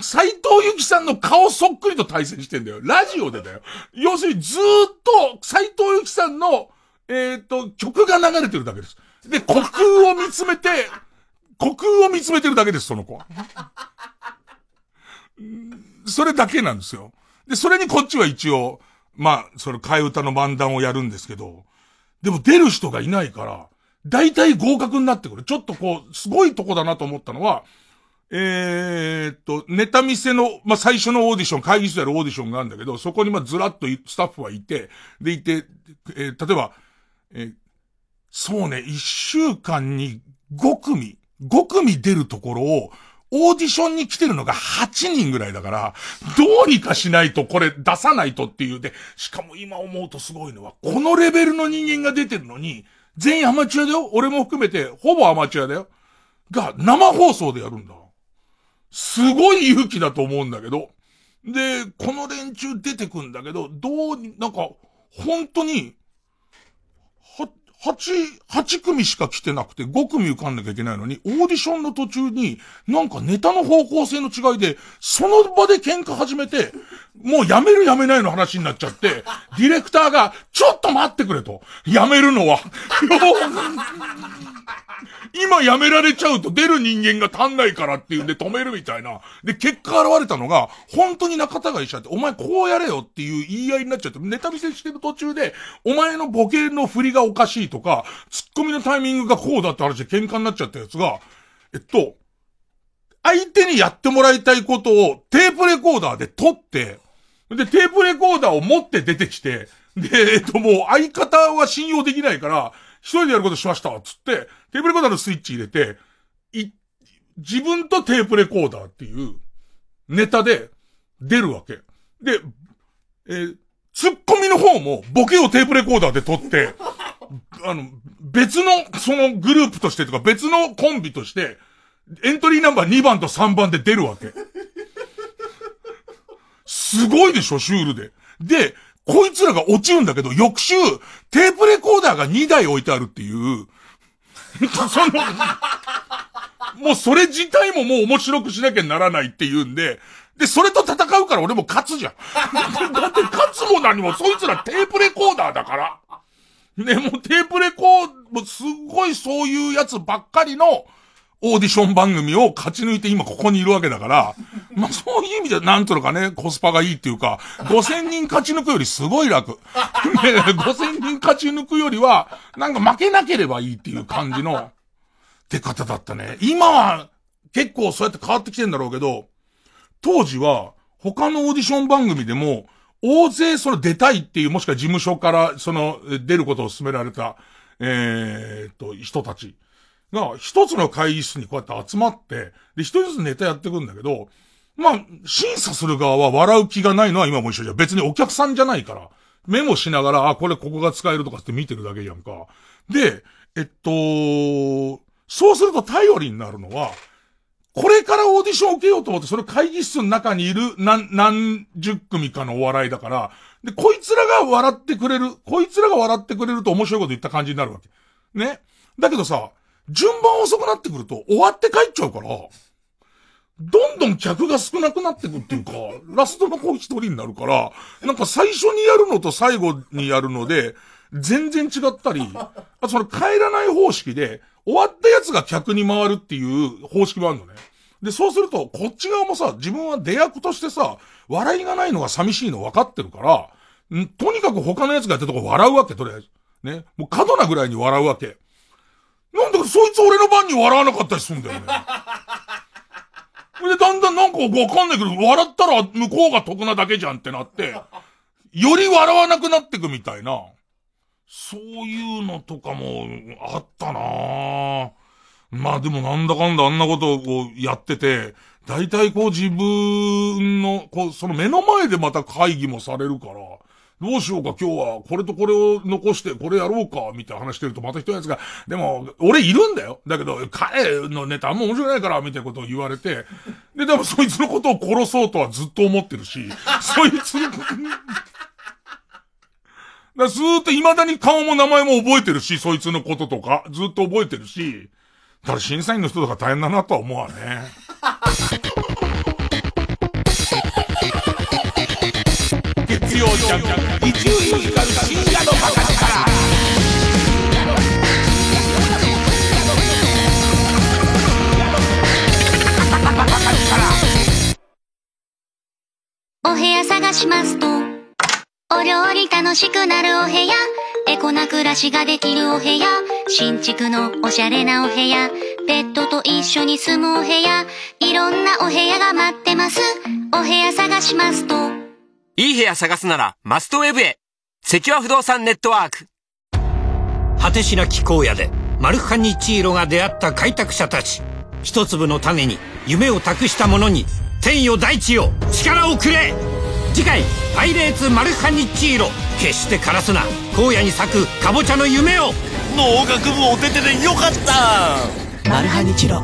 斎藤由貴さんの顔そっくりと対戦してんだよ。ラジオでだよ。要するにずーっと斎藤由貴さんのえっ、ー、と、曲が流れてるだけです。で、虚空を見つめて、虚空を見つめてるだけです、その子は。それだけなんですよ。で、それにこっちは一応、まあ、それ替え歌の漫談をやるんですけど、でも出る人がいないから、大体合格になってくる。ちょっとこう、すごいとこだなと思ったのは、えー、っと、ネタ見せの、まあ、最初のオーディション、会議室であるオーディションがあるんだけど、そこにま、ずらっとスタッフはいて、でいて、えー、例えば、え、そうね、一週間に5組、5組出るところを、オーディションに来てるのが8人ぐらいだから、どうにかしないとこれ出さないとっていうで、しかも今思うとすごいのは、このレベルの人間が出てるのに、全員アマチュアだよ俺も含めて、ほぼアマチュアだよが、生放送でやるんだ。すごい勇気だと思うんだけど。で、この連中出てくんだけど、どう、なんか、本当に、8、8組しか来てなくて5組受かんなきゃいけないのに、オーディションの途中に、なんかネタの方向性の違いで、その場で喧嘩始めて、もうやめるやめないの話になっちゃって、ディレクターが、ちょっと待ってくれと。やめるのは。今やめられちゃうと出る人間が足んないからっていうんで止めるみたいな。で、結果現れたのが、本当に仲違いしちゃって、お前こうやれよっていう言い合いになっちゃって、ネタ見せしてる途中で、お前のボケの振りがおかしいとか、ツッコミのタイミングがこうだって話で喧嘩になっちゃったやつが、えっと、相手にやってもらいたいことをテープレコーダーで撮って、で、テープレコーダーを持って出てきて、で、えっと、もう相方は信用できないから、一人でやることしました、つって、テープレコーダーのスイッチ入れて、い、自分とテープレコーダーっていうネタで出るわけ。で、えー、ツッコミの方もボケをテープレコーダーで撮って、あの、別の、そのグループとしてとか別のコンビとして、エントリーナンバー2番と3番で出るわけ。すごいでしょ、シュールで。で、こいつらが落ちるんだけど、翌週、テープレコーダーが2台置いてあるっていう、その、もうそれ自体ももう面白くしなきゃならないっていうんで、で、それと戦うから俺も勝つじゃん。だって勝つも何も、そいつらテープレコーダーだから。ね、もうテープレコー、もうすごいそういうやつばっかりのオーディション番組を勝ち抜いて今ここにいるわけだから、まあそういう意味でなんとのかね、コスパがいいっていうか、5000人勝ち抜くよりすごい楽。ね、5000人勝ち抜くよりは、なんか負けなければいいっていう感じの出方だったね。今は結構そうやって変わってきてんだろうけど、当時は他のオーディション番組でも、大勢その出たいっていう、もしくは事務所からその出ることを勧められた、えー、っと、人たちが一つの会議室にこうやって集まって、で、一人ずつネタやっていくんだけど、まあ、審査する側は笑う気がないのは今も一緒じゃん。別にお客さんじゃないから。メモしながら、あ、これここが使えるとかって見てるだけじゃんか。で、えっと、そうすると頼りになるのは、これからオーディションを受けようと思って、それ会議室の中にいる何、何十組かのお笑いだから、で、こいつらが笑ってくれる、こいつらが笑ってくれると面白いこと言った感じになるわけ。ね。だけどさ、順番遅くなってくると終わって帰っちゃうから、どんどん客が少なくなってくっていうか、ラストの子一人になるから、なんか最初にやるのと最後にやるので、全然違ったり、あその帰らない方式で、終わったやつが客に回るっていう方式もあるのね。で、そうすると、こっち側もさ、自分は出役としてさ、笑いがないのが寂しいの分かってるから、んとにかく他のやつがやってるとこ笑うわけ、とりあえず。ね。もう過度なぐらいに笑うわけ。なんだかそいつ俺の番に笑わなかったりすんだよね。で、だんだんなんかわかんないけど、笑ったら向こうが得なだけじゃんってなって、より笑わなくなってくみたいな。そういうのとかもあったなぁまあでもなんだかんだあんなことをこうやってて、大体こう自分の、こう、その目の前でまた会議もされるから、どうしようか今日はこれとこれを残してこれやろうかみたいな話してるとまた一人やつが、でも俺いるんだよ。だけど彼のネタあんま面白くないからみたいなことを言われて、で、でもそいつのことを殺そうとはずっと思ってるし、そいつの、だずーっと未だに顔も名前も覚えてるし、そいつのこととか、ずっと覚えてるし、だから審査員の人とか大変だなとは思わね。曜ジャンク、伊集院光深夜のバカ力。お部屋探しますと、お料理楽しくなるお部屋、エコな暮らしができるお部屋、新築のおしゃれなお部屋、ペットと一緒に住むお部屋、いろんなお部屋が待ってます。お部屋探しますと、いい部屋探すならマストウェブへ。関和不動産ネットワーク。果てしなき荒野でマルハニチーロが出会った開拓者たち。一粒の種に夢を託した者に天よ大地よ力をくれ。次回「パイレーツマルハニチーロ」決して枯らすな。荒野に咲くかぼちゃの夢を。農学部お手手でよかった。マルハニチロ。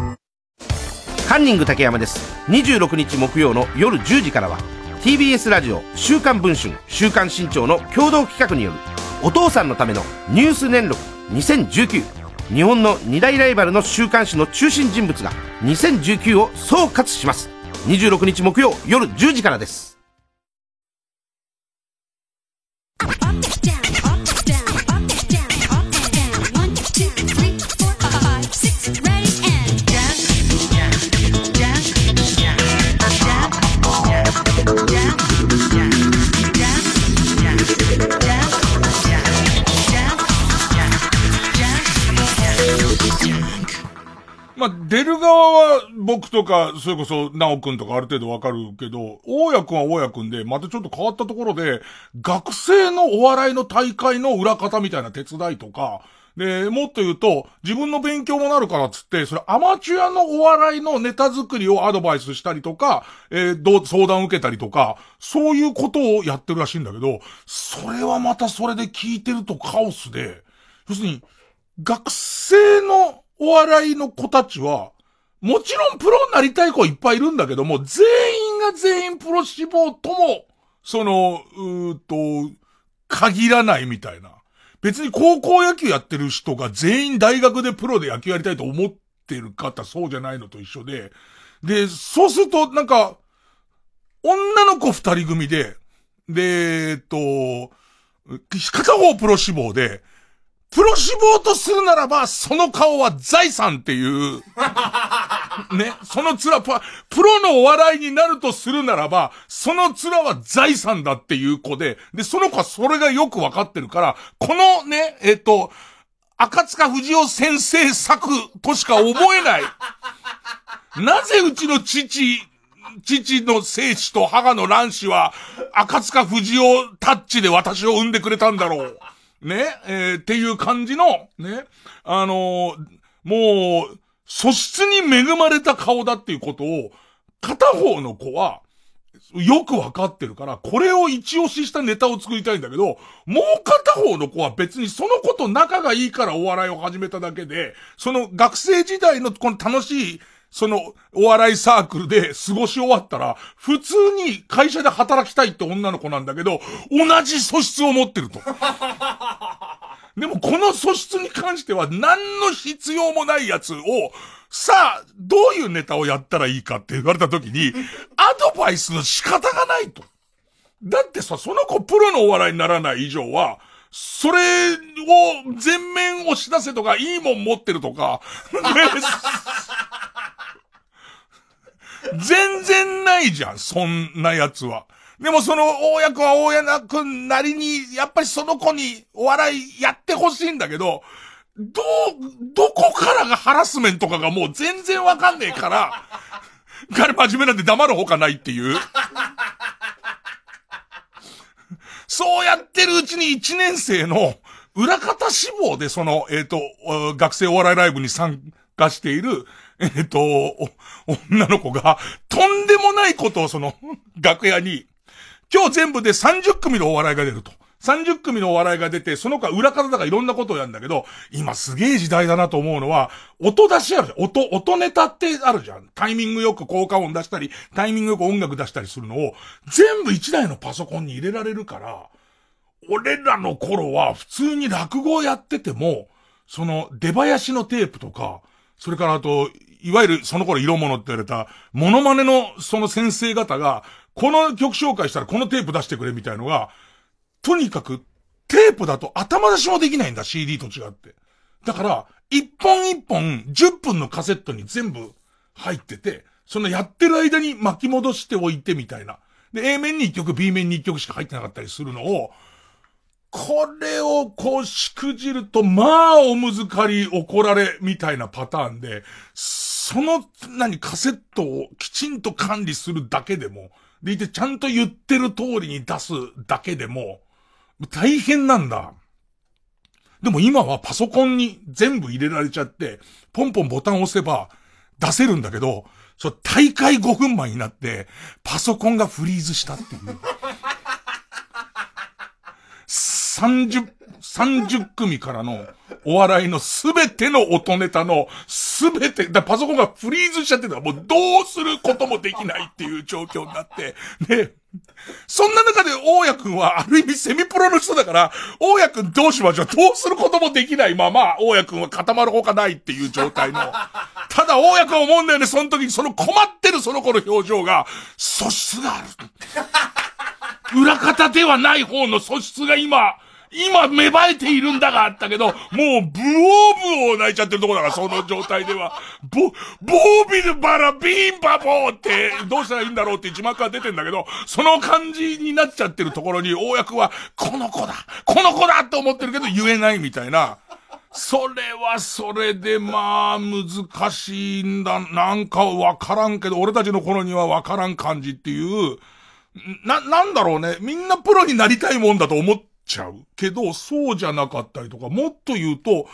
カンニング竹山です。26日木曜の夜10時からは TBS ラジオ「週刊文春」「週刊新潮」の共同企画によるお父さんのためのニュース年録2019日本の二大ライバルの週刊誌の中心人物が2019を総括します。26日木曜夜10時からです。まあ、出る側は僕とか、それこそ、なおくんとかある程度わかるけど、大家くんは大家くんで、またちょっと変わったところで、学生のお笑いの大会の裏方みたいな手伝いとか、で、もっと言うと、自分の勉強もなるからっつって、それアマチュアのお笑いのネタ作りをアドバイスしたりとか、えー、どう、相談受けたりとか、そういうことをやってるらしいんだけど、それはまたそれで聞いてるとカオスで、要するに、学生のお笑いの子たちは、もちろんプロになりたい子いっぱいいるんだけども、全員が全員プロ志望とも、その、うーと、限らないみたいな。別に高校野球やってる人が全員大学でプロで野球やりたいと思ってる方、そうじゃないのと一緒で。で、そうすると、なんか、女の子二人組で、で、えっと、片方プロ志望で、プロ志望とするならば、その顔は財産っていう、ね、その面、ププロのお笑いになるとするならば、その面は財産だっていう子で、で、その子はそれがよくわかってるから、このね、えっと、赤塚不二夫先生作としか思えない。なぜうちの父、父の生死と母の卵子は、赤塚不二夫タッチで私を産んでくれたんだろう。ね、えー、っていう感じの、ね、あのー、もう、素質に恵まれた顔だっていうことを、片方の子は、よくわかってるから、これを一押ししたネタを作りたいんだけど、もう片方の子は別にその子と仲がいいからお笑いを始めただけで、その学生時代のこの楽しい、そのお笑いサークルで過ごし終わったら、普通に会社で働きたいって女の子なんだけど、同じ素質を持ってると。でもこの素質に関しては何の必要もないやつを、さあ、どういうネタをやったらいいかって言われた時に、アドバイスの仕方がないと。だってさ、その子プロのお笑いにならない以上は、それを全面押し出せとか、いいもん持ってるとか、全然ないじゃん、そんなやつは。でもその大役は大家くんなりに、やっぱりその子にお笑いやってほしいんだけど、どう、どこからがハラスメントかがもう全然わかんねえから、彼真面目なんで黙るほかないっていう。そうやってるうちに1年生の裏方志望でその、えっ、ー、と、学生お笑いライブに参加している、えっ、と、女の子が、とんでもないことをその、楽屋に、今日全部で30組のお笑いが出ると。30組のお笑いが出て、その他裏方だからいろんなことをやるんだけど、今すげえ時代だなと思うのは、音出しあるじゃん。音、音ネタってあるじゃん。タイミングよく効果音出したり、タイミングよく音楽出したりするのを、全部一台のパソコンに入れられるから、俺らの頃は普通に落語をやってても、その出囃子のテープとか、それからあと、いわゆるその頃色物って言われた、モノマネのその先生方が、この曲紹介したらこのテープ出してくれみたいのが、とにかく、テープだと頭出しもできないんだ、CD と違って。だから、一本一本、10分のカセットに全部入ってて、そのやってる間に巻き戻しておいてみたいな。で、A 面に1曲、B 面に1曲しか入ってなかったりするのを、これをこうしくじると、まあおむずかり怒られみたいなパターンで、その、何、カセットをきちんと管理するだけでも、でいてちゃんと言ってる通りに出すだけでも、大変なんだ。でも今はパソコンに全部入れられちゃって、ポンポンボタン押せば出せるんだけど、そう、大会5分前になって、パソコンがフリーズしたっていう。30、30組からのお笑いのすべての音ネタのすべて、だパソコンがフリーズしちゃってたらもうどうすることもできないっていう状況になって、で、そんな中で大家くんはある意味セミプロの人だから、大家くんどうしましょうどうすることもできないまま、大家くんは固まるほかないっていう状態の。ただ大家くん思うんだよね、その時にその困ってるその子の表情が、素質がある。裏方ではない方の素質が今、今芽生えているんだがあったけど、もうブオーブオー泣いちゃってるとこだから、その状態では。ボ、ボービルバラビーンバボーって、どうしたらいいんだろうって字幕が出てんだけど、その感じになっちゃってるところに、大役は、この子だこの子だって思ってるけど言えないみたいな。それはそれでまあ難しいんだ。なんかわからんけど、俺たちの頃にはわからん感じっていう、な、なんだろうね。みんなプロになりたいもんだと思っちゃう。けど、そうじゃなかったりとか、もっと言うと、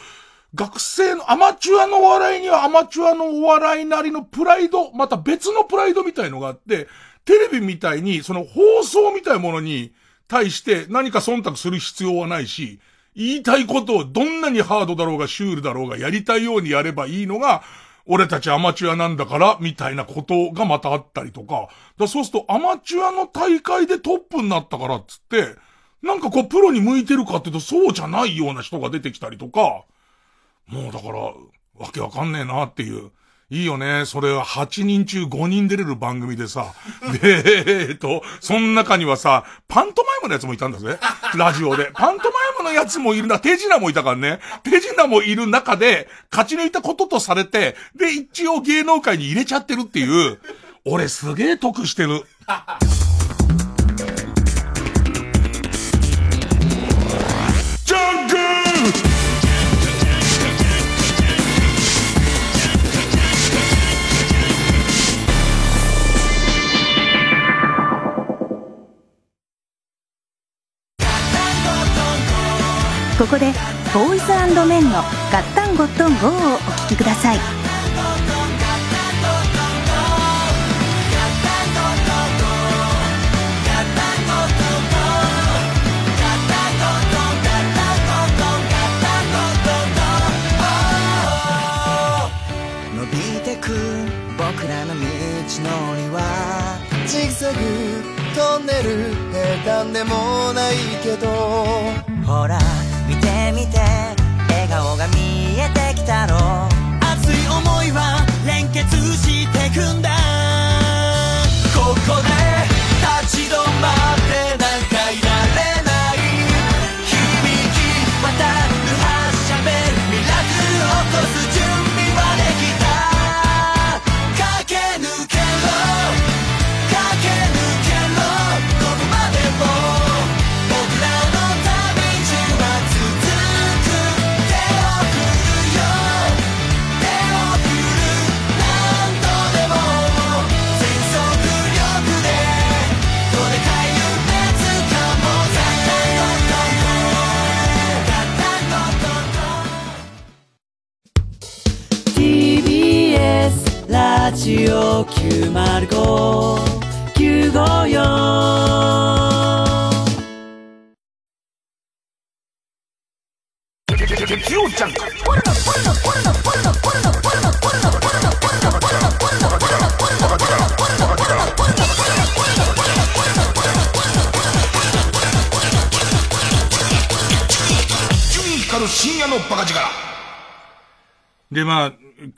学生の、アマチュアのお笑いにはアマチュアのお笑いなりのプライド、また別のプライドみたいのがあって、テレビみたいに、その放送みたいものに対して何か忖度する必要はないし、言いたいことをどんなにハードだろうがシュールだろうがやりたいようにやればいいのが、俺たちアマチュアなんだから、みたいなことがまたあったりとか。だそうするとアマチュアの大会でトップになったからっつって、なんかこうプロに向いてるかっていうとそうじゃないような人が出てきたりとか、もうだから、わけわかんねえなっていう。いいよね。それは8人中5人出れる番組でさ。で、えっと、その中にはさ、パントマイムのやつもいたんだぜ。ラジオで。パントマイムのやつもいるんだ。手品もいたからね。手品もいる中で、勝ち抜いたこととされて、で、一応芸能界に入れちゃってるっていう、俺すげえ得してる。ここでボーイズメンの「ガッタンゴットンゴー」をお聴きください。けど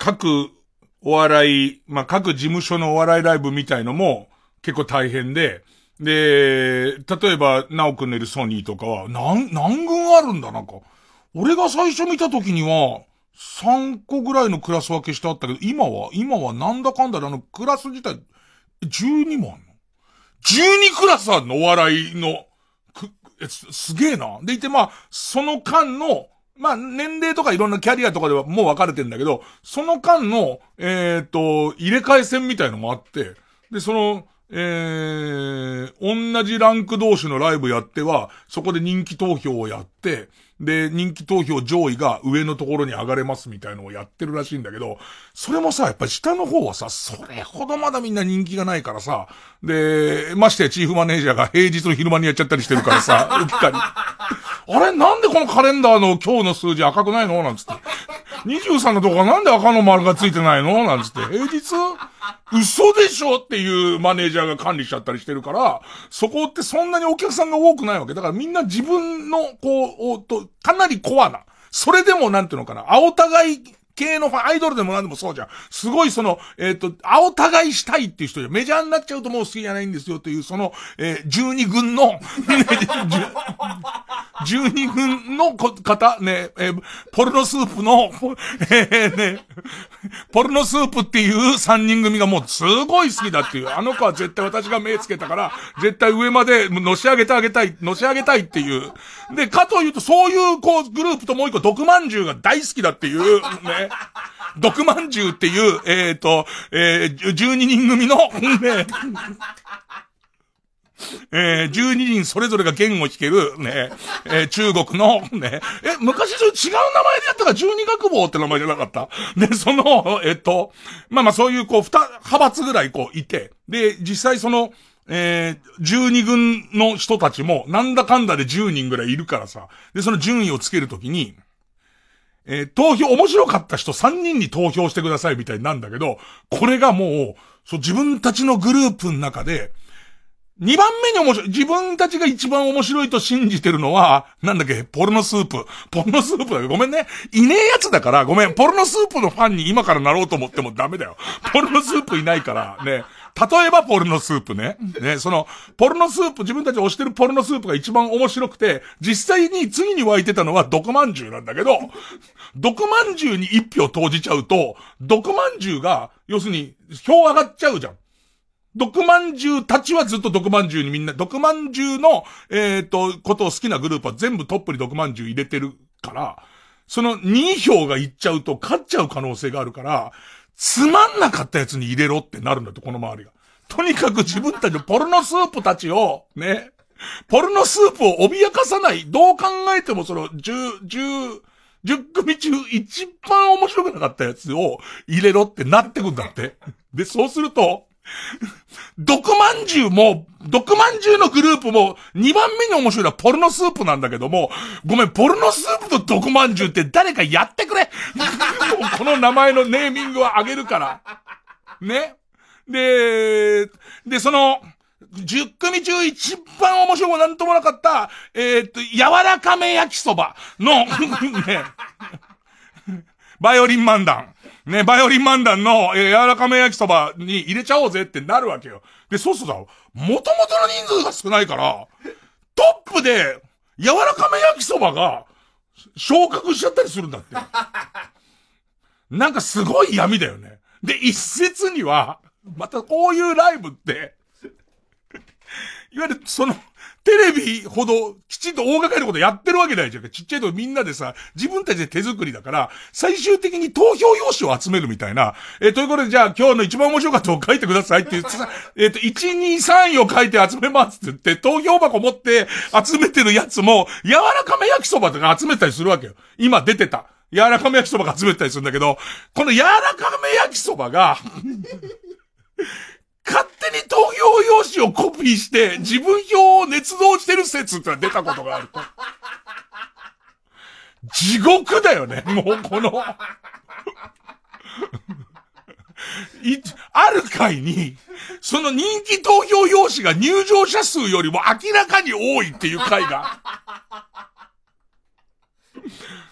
各お笑い、まあ、各事務所のお笑いライブみたいのも結構大変で、で、例えば、ナオくんのいるソニーとかは、何、何軍あるんだ、なんか。俺が最初見た時には、3個ぐらいのクラス分けしてあったけど、今は、今はなんだかんだであの、クラス自体、12もあんの ?12 クラスあんのお笑いの。く、す、すげえな。でいて、まあ、その間の、まあ、年齢とかいろんなキャリアとかではもう分かれてんだけど、その間の、えっ、と、入れ替え戦みたいのもあって、で、その、えー、同じランク同士のライブやっては、そこで人気投票をやって、で、人気投票上位が上のところに上がれますみたいのをやってるらしいんだけど、それもさ、やっぱり下の方はさ、それほどまだみんな人気がないからさ、で、ましてやチーフマネージャーが平日の昼間にやっちゃったりしてるからさ、うっかり。あれなんでこのカレンダーの今日の数字赤くないのなんつって。23のとこがなんで赤の丸がついてないの？なんつって。平日嘘でしょっていうマネージャーが管理しちゃったりしてるから、そこってそんなにお客さんが多くないわけ。だからみんな自分の、こう、おと、かなりコアな。それでもなんていうのかな、青互い系のファンアイドルでも何でもそうじゃん。すごいその、えっ、と、青互いしたいっていう人で、メジャーになっちゃうともう好きじゃないんですよという、その、えー、12軍の、12軍の方、ね、えーポルノスープの、えーね、ポルノスープっていう3人組がもうすごい好きだっていう、あの子は絶対私が目つけたから、絶対上までのし上げてあげたい、のし上げたいっていう。で、かというと、そういう、こう、グループともう一個、毒まんじゅうが大好きだっていう、ね。毒まんじゅうっていう、えっ、と、えー、12人組の、ね、えー、12人それぞれが弦を弾ける、ね、えー中国の、ね、え、昔それ違う名前でやったから十二学坊って名前じゃなかった？で、その、えっと、まあまあそういうこう、二派閥ぐらいこういて、で、実際その、えー、12軍の人たちも、なんだかんだで10人ぐらいいるからさ、で、その順位をつけるときに、えー投票、面白かった人3人に投票してくださいみたいなんだけど、これがもう、そう、自分たちのグループの中で、二番目に面白い、自分たちが一番面白いと信じてるのは、なんだっけ、ポルノスープ。ポルノスープだよ。ごめんね。いねえやつだから、ごめん。ポルノスープのファンに今からなろうと思ってもダメだよ。ポルノスープいないから、ね。例えばポルノスープね。ね、その、ポルノスープ、自分たちが推してるポルノスープが一番面白くて、実際に次に湧いてたのは毒まんじゅうなんだけど、毒まんじゅうに一票投じちゃうと、毒まんじゅうが、要するに、票上がっちゃうじゃん。毒まんじゅうたちはずっと毒まんじゅうにみんな、毒まんじゅうの、えっ、と、ことを好きなグループは全部トップに毒まんじゅう入れてるから、その2票がいっちゃうと勝っちゃう可能性があるから、つまんなかったやつに入れろってなるんだって、この周りが。とにかく自分たちのポルノスープたちを、ね、ポルノスープを脅かさない、どう考えてもその、十、十、十、組中一番面白くなかったやつを入れろってなってくんだって。で、そうすると、毒まんじゅうも、毒まんじゅうのグループも、2番目に面白いのはポルノスープなんだけども、ごめん、ポルノスープと毒まんじゅうって誰かやってくれ この名前のネーミングはあげるから。ね。で、で、その、10組中一番面白くなんともなかった、えーっと、柔らかめ焼きそばの、ね、バイオリン漫談。ね、バイオリン漫談の、えー柔らかめ焼きそばに入れちゃおうぜってなるわけよ。で、そうすると、元々の人数が少ないから、トップで、柔らかめ焼きそばが、昇格しちゃったりするんだって。なんかすごい闇だよね。で、一説には、またこういうライブって、いわゆるその、テレビほどきちんと大掛かりなことやってるわけないじゃん。ちっちゃいとみんなでさ、自分たちで手作りだから、最終的に投票用紙を集めるみたいな。えーということで、じゃあ今日の一番面白かったを書いてくださいって言ってさ、えっ、と、1、2、3位を書いて集めますって言って、投票箱持って集めてるやつも、柔らかめ焼きそばとか集めたりするわけよ。今出てた。柔らかめ焼きそばが集めたりするんだけど、この柔らかめ焼きそばが、勝手に投票用紙をコピーして、自分票を捏造してる説ってのが出たことがあると。地獄だよね、もうこの。い、ある回に、その人気投票用紙が入場者数よりも明らかに多いっていう回が。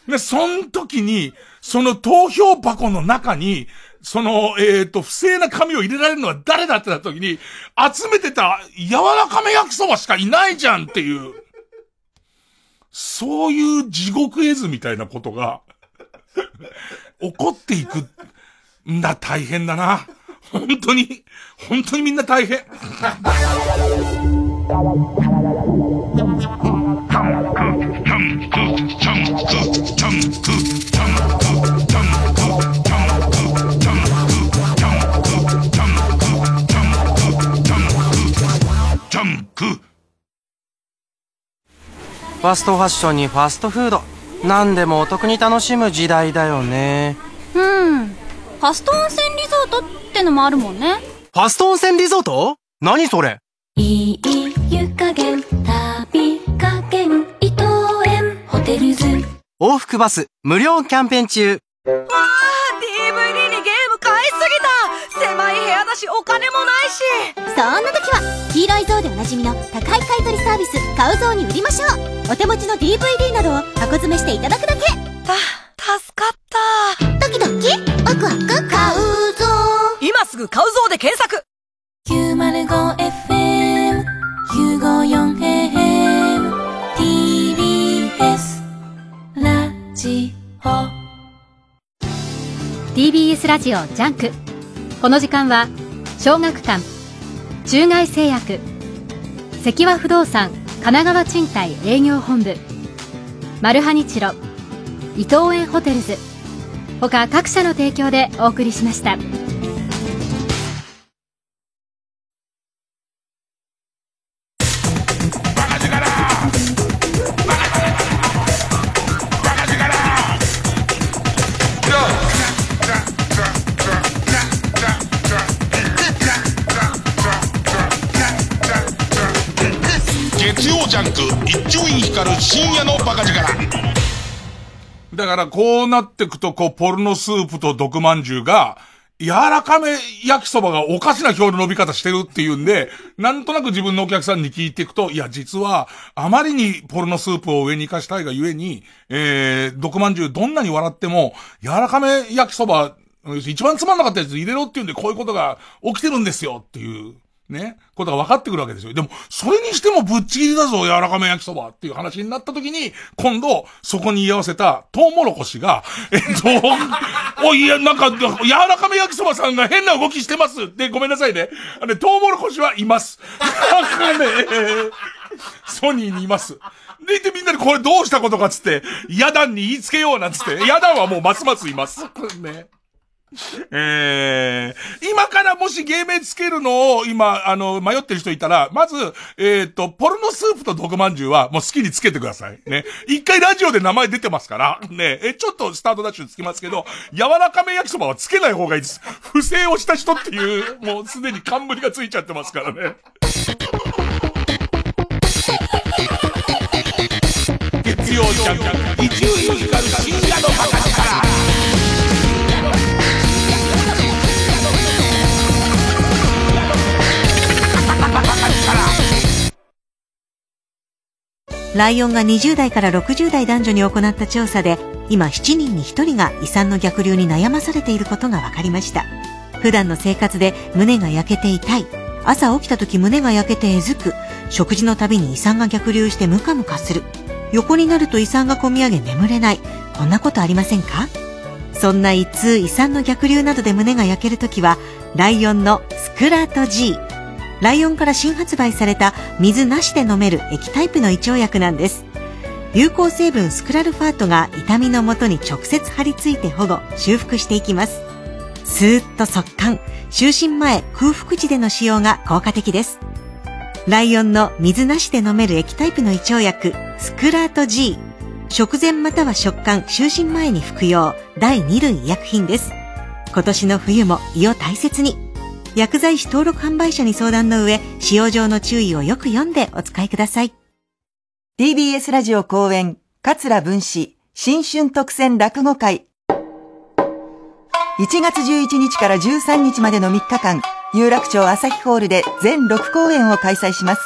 で、その時に、その投票箱の中に、その、えっ、と、不正な紙を入れられるのは誰だってなった時に、集めてた柔らかめ焼きそばしかいないじゃんっていう、そういう地獄絵図みたいなことが、起こっていく。んだ、大変だな。本当に、本当にみんな大変。ファストファッションにファストフード。何でもお得に楽しむ時代だよね。うん。ファスト温泉リゾートってのもあるもんね。ファスト温泉リゾート？何それ？いい湯加減旅加減伊藤園ホテルズ往復バス無料キャンペーン中。あ狭い部屋だしお金もないしそんな時は黄色い像でおなじみの高い買取サービス買う像に売りましょう。お手持ちの DVD などを箱詰めしていただくだけ。た助かった。ドキドキ。ワクワク買うぞ。今すぐ買うぞで検索。905FM954AM TBS ラジオ。TBS ラジオジャンクこの時間は小学館中外製薬積和不動産神奈川賃貸営業本部マルハニチロ伊藤園ホテルズ他各社の提供でお送りしました。る深夜のバカ力だからこうなってくとこうポルノスープと毒まんじゅうが柔らかめ焼きそばがおかしな表の伸び方してるっていうんで、なんとなく自分のお客さんに聞いていくと、いや、実は、あまりにポルノスープを上に活かしたいがゆえに、えー、毒まんじゅうどんなに笑っても、柔らかめ焼きそば、一番つまんなかったやつ入れろっていうんで、こういうことが起きてるんですよっていう。ね、ことが分かってくるわけですよ。でも、それにしてもぶっちぎりだぞ、柔らかめ焼きそばっていう話になった時に、今度、そこに居合わせた、トウモロコシが、えっと、おいや、なんか、柔らかめ焼きそばさんが変な動きしてますって、ごめんなさいね。あの、トウモロコシはいます。なんかね、ソニーにいます。で、で、みんなでこれどうしたことかっつって、ヤダンに言いつけようなんつって、ヤダンはもうますますいます。ね。えー、今からもし芸名つけるのを今、あの、迷ってる人いたら、まず、えっ、と、ポルノスープと毒まんじゅうはもう好きにつけてください。ね。一回ラジオで名前出てますから、ね。え、ちょっとスタートダッシュつきますけど、柔らかめ焼きそばはつけない方がいいです。不正をした人っていう、もうすでに冠がついちゃってますからね。月曜ジャンク、一流ミュージカル深夜のバカライオンが20代から60代男女に行った調査で、今7人に1人が胃酸の逆流に悩まされていることが分かりました。普段の生活で胸が焼けて痛い、朝起きた時胸が焼けてえずく、食事のたびに胃酸が逆流してムカムカする、横になると胃酸がこみ上げ眠れない、こんなことありませんか？そんな胃痛、胃酸の逆流などで胸が焼けるときは、ライオンのスクラート G。ライオンから新発売された水なしで飲める液タイプの胃腸薬なんです。有効成分スクラルファートが痛みのもとに直接張り付いて保護、修復していきます。スーッと速乾、就寝前、空腹時での使用が効果的です。ライオンの水なしで飲める液タイプの胃腸薬、スクラート G。食前または食感、就寝前に服用、第2類医薬品です。今年の冬も胃を大切に。薬剤師登録販売者に相談の上、使用上の注意をよく読んでお使いください。TBS ラジオ公演、桂文史、新春特選落語会。1月11日から13日までの3日間、有楽町朝日ホールで全6公演を開催します。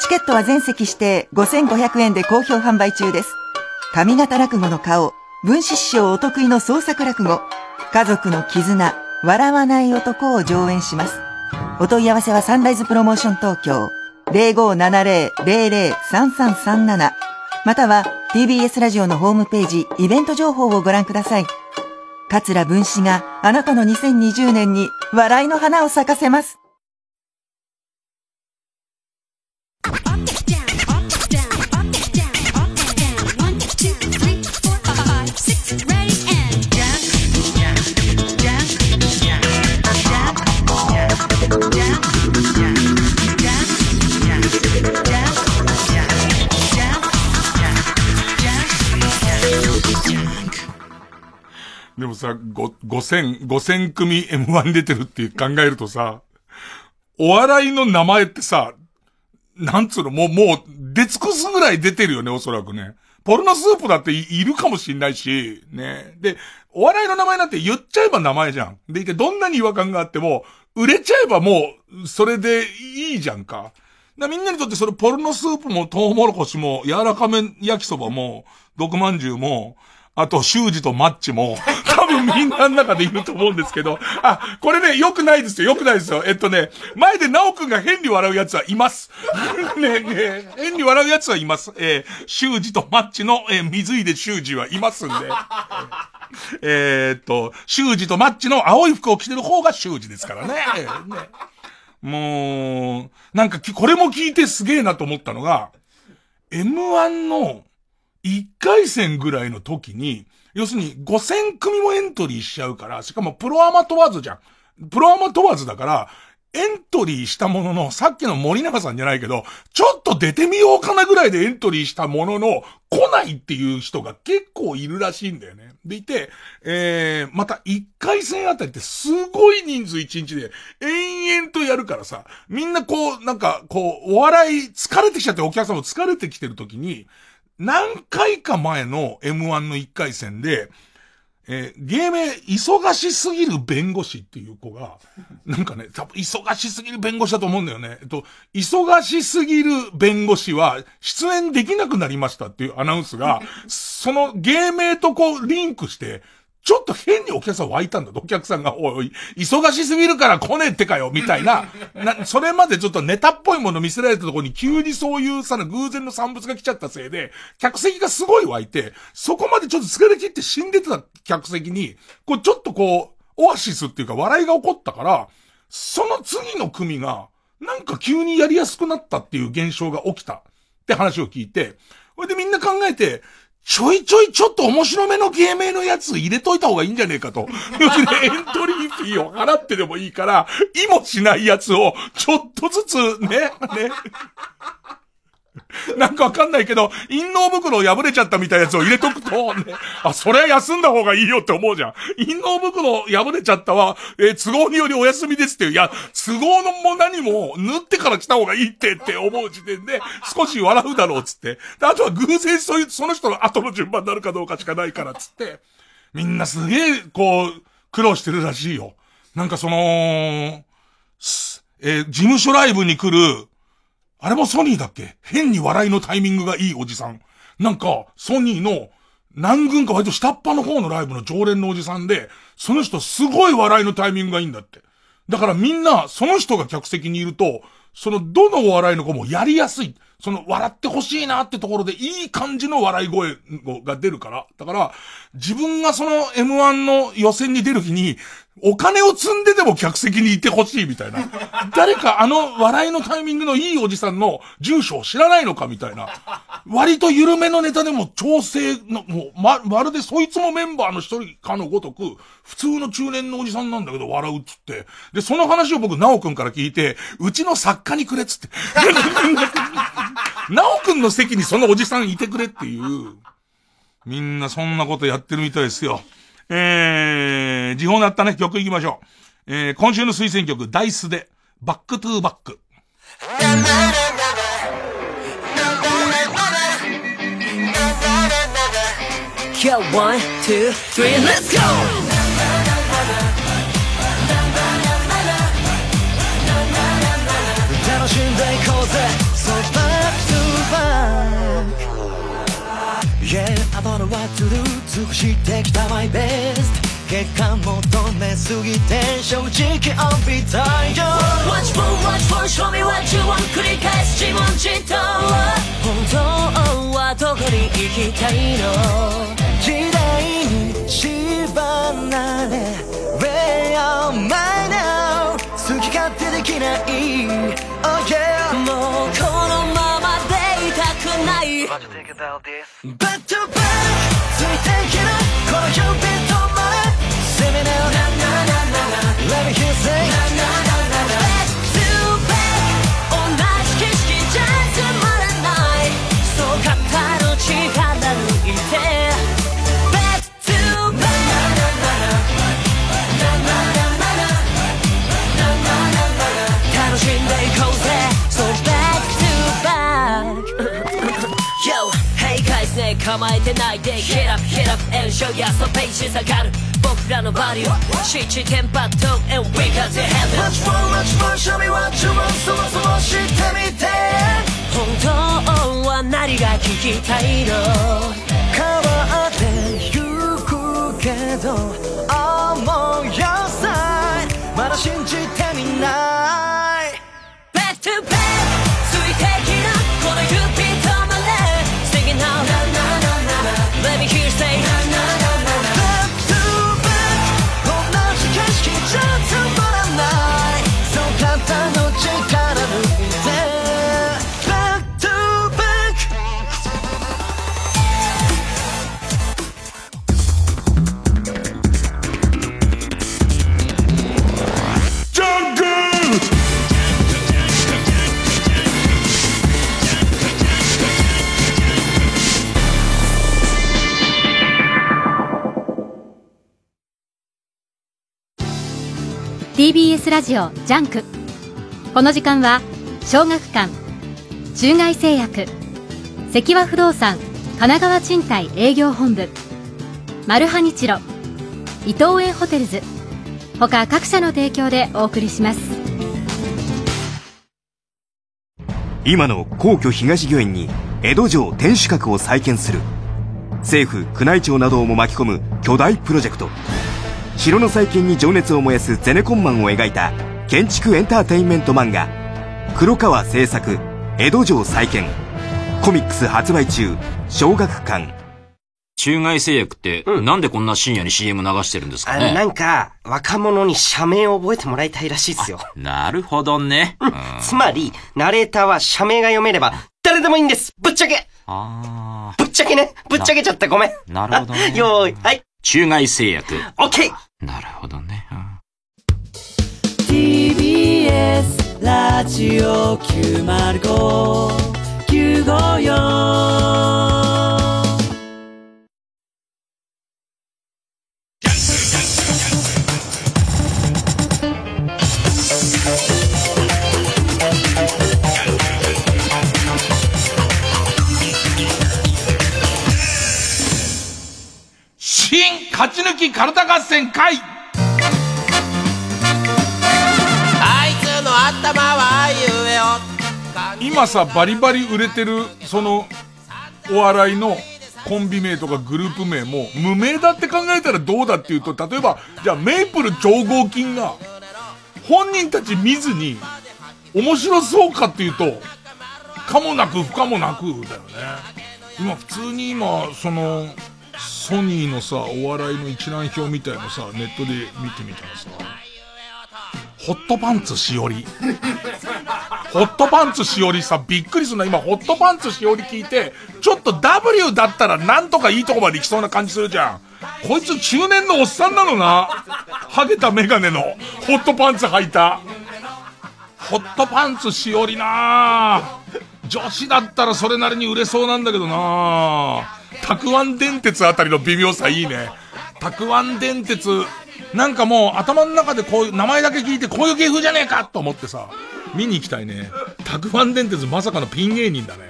チケットは全席指定5500円で好評販売中です。上方落語の顔、文史師匠お得意の創作落語、家族の絆、笑わない男を上演します。お問い合わせはサンライズプロモーション東京0570-003337または TBS ラジオのホームページイベント情報をご覧ください。桂文枝があなたの2020年に笑いの花を咲かせます。でもさ、ご、五千、五千組 M1 出てるって考えるとさ、お笑いの名前ってさ、なんつうの、もう、もう、出尽くすぐらい出てるよね、おそらくね。ポルノスープだっているかもしんないし、ね。で、お笑いの名前なんて言っちゃえば名前じゃん。でいて、どんなに違和感があっても、売れちゃえばもう、それでいいじゃんか。だみんなにとってそれポルノスープもトウモロコシも、柔らかめ焼きそばも、毒まんじゅうも、あと、修二とマッチも、多分みんなの中でいると思うんですけど、あ、これね、良くないですよ、良くないですよ。えっとね、前でナオくんが変に笑うやつはいます。ねね変に笑うやつはいます。えー、修二とマッチの、えー、水井で修二はいますんで。えーっと、修二とマッチの青い服を着てる方が修二ですからね。えーねもう、なんかき、これも聞いてすげえなと思ったのが、M1 の1回戦ぐらいの時に、要するに5000組もエントリーしちゃうから、しかもプロアマ問わずじゃん。プロアマ問わずだから、エントリーしたものの、さっきの森永さんじゃないけど、ちょっと出てみようかなぐらいでエントリーしたものの、来ないっていう人が結構いるらしいんだよね。でいて、えー、また1回戦あたりってすごい人数1日で、延々とやるからさ、みんなこう、なんか、こう、お笑い疲れてきちゃってお客さんも疲れてきてる時に、何回か前の M1 の1回戦で、えー芸名、忙しすぎる弁護士っていう子が、なんかね、多分忙しすぎる弁護士だと思うんだよね。えっと、忙しすぎる弁護士は出演できなくなりましたっていうアナウンスが、その芸名とこうリンクして、ちょっと変にお客さん湧いたんだと。お客さんが、おいおい、忙しすぎるから来ねえってかよ、みたいな。な、それまでちょっとネタっぽいもの見せられたところに急にそういうさ、偶然の産物が来ちゃったせいで、客席がすごい湧いて、そこまでちょっと疲れ切って死んでた客席に、こうちょっとこう、オアシスっていうか笑いが起こったから、その次の組が、なんか急にやりやすくなったっていう現象が起きたって話を聞いて、それでみんな考えて、ちょいちょいちょっと面白めの芸名のやつ入れといた方がいいんじゃねえかと。エントリーフィーを払ってでもいいから、意もしないやつをちょっとずつね、ね。なんかわかんないけど、陰嚢袋破れちゃったみたいなやつを入れとくと、ね、あ、それは休んだ方がいいよって思うじゃん。陰嚢袋破れちゃったわ、えー都合によりお休みですっていう。いや、都合のも何も縫ってから来た方がいいってって思う時点で、少し笑うだろうっつって。であとは偶然そういう、その人の後の順番になるかどうかしかないからっつって、みんなすげえ、こう、苦労してるらしいよ。なんかその、えー事務所ライブに来る、あれもソニーだっけ？変に笑いのタイミングがいいおじさん。なんか、ソニーの何軍か割と下っ端の方のライブの常連のおじさんで、その人すごい笑いのタイミングがいいんだって。だからみんな、その人が客席にいると、そのどのお笑いの子もやりやすい。その笑ってほしいなってところでいい感じの笑い声が出るから。だから、自分がその M1 の予選に出る日に、お金を積んででも客席にいてほしいみたいな。誰かあの笑いのタイミングのいいおじさんの住所を知らないのかみたいな。割と緩めのネタでも調整の、もう、ま、まるでそいつもメンバーの一人かのごとく、普通の中年のおじさんなんだけど笑うっつって。で、その話を僕、なおくんから聞いて、うちの作家にくれっつって。なおくんの席にそのおじさんいてくれっていう。みんなそんなことやってるみたいですよ。えー、時報なったね、曲行きましょう。えー、今週の推薦曲、ダイスで、 Back to Back。Yo, one, two, three, let's go! 楽しんでいこうぜ So back to back Yeah 後の what to do 尽くしてきた my best 結果求めすぎて正直怯びたいよ。Watch for, watch for, show me what you want. 繰り返す自問自答。本当はどこに行きたいの？時代に縛られ。Where am I now 好き勝手できない。Oh yeah もうくない Back to back 構えてないで Hit up, hit up, and show ya そうページ下がる僕らのバディを七点抜刀 And we got to handle Much more, much more Show me what you want そもそも知ってみて本当は何が聞きたいの変わってゆくけど思い寄せまだ信じてみない Back to back here's the TBS ラジオジャンク。この時間は小学館中外製薬積和不動産神奈川賃貸営業本部マルハニチロ伊藤園ホテルズ他各社の提供でお送りします。今の皇居東御苑に江戸城天守閣を再建する。政府宮内庁などをも巻き込む巨大プロジェクト。城の再建に情熱を燃やすゼネコンマンを描いた建築エンターテインメント漫画黒川製作江戸城再建コミックス発売中小学館中外製薬って、なんでこんな深夜に CM 流してるんですかね。あなんか、若者に社名を覚えてもらいたいらしいですよ。なるほどね。つまり、ナレーターは社名が読めれば、誰でもいいんです。ぶっちゃけ。あぶっちゃけね。ぶっちゃけちゃったごめん。なるほどね。あよーい、はい。中外製薬。オッケーなるほどね。TBS ラジオ905954新勝ち抜きカルタ合戦会。あいつの頭はゆえよ今さバリバリ売れてるそのお笑いのコンビ名とかグループ名も無名だって考えたらどうだっていうと例えばじゃあメイプル超合金が本人たち見ずに面白そうかっていうとかもなく不可もなくだよね。今普通に今そのソニーのさお笑いの一覧表みたいのさネットで見てみたらさホットパンツしおり ホットパンツしおりさ、びっくりするな。今、ホットパンツしおり聞いて、ちょっと W だったらなんとかいいとこまで行きそうな感じするじゃん。こいつ中年のおっさんなのな。ハゲたメガネの、ホットパンツ履いた。ホットパンツしおりな女子だったらそれなりに売れそうなんだけどなたくあん電鉄あたりの微妙さいいね。たくあん電鉄、なんかもう頭の中でこういう、名前だけ聞いてこういう芸風じゃねえかと思ってさ、見に行きたいね。たくあん電鉄まさかのピン芸人だね。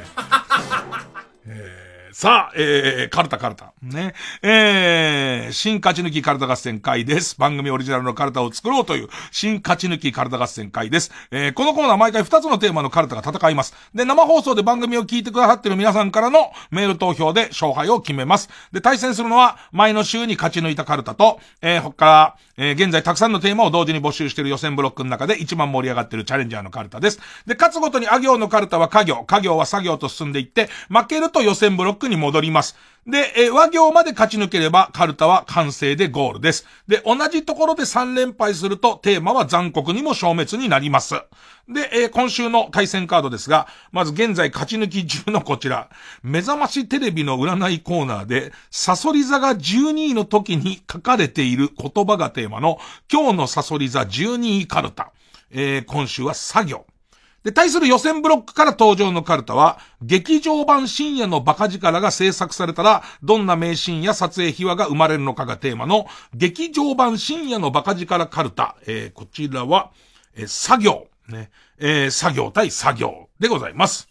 えーさあ、えー、カルタカルタ。ね。えー、新勝ち抜きカルタ合戦会です。番組オリジナルのカルタを作ろうという、新勝ち抜きカルタ合戦会です。えー、このコーナー毎回2つのテーマのカルタが戦います。で、生放送で番組を聞いてくださってる皆さんからのメール投票で勝敗を決めます。で、対戦するのは、前の週に勝ち抜いたカルタと、えー、他から、えー、現在たくさんのテーマを同時に募集している予選ブロックの中で一番盛り上がっているチャレンジャーのカルタです。で、勝つごとにあ行のカルタは家業、家業は作業と進んでいって、負けると予選ブロックに戻ります。で、え和行まで勝ち抜ければ、カルタは完成でゴールです。で、同じところで3連敗すると、テーマは残酷にも消滅になります。で、え今週の対戦カードですが、まず現在勝ち抜き中のこちら、目覚ましテレビの占いコーナーで、サソリ座が12位の時に書かれている言葉がテーマの、今日のサソリ座12位カルタ。えー今週は作業。で、対する予選ブロックから登場のカルタは、劇場版深夜のバカ力が制作されたら、どんな名シーンや撮影秘話が生まれるのかがテーマの、劇場版深夜のバカ力カルタ。えーこちらは、えー作業。ね。えー作業対作業でございます。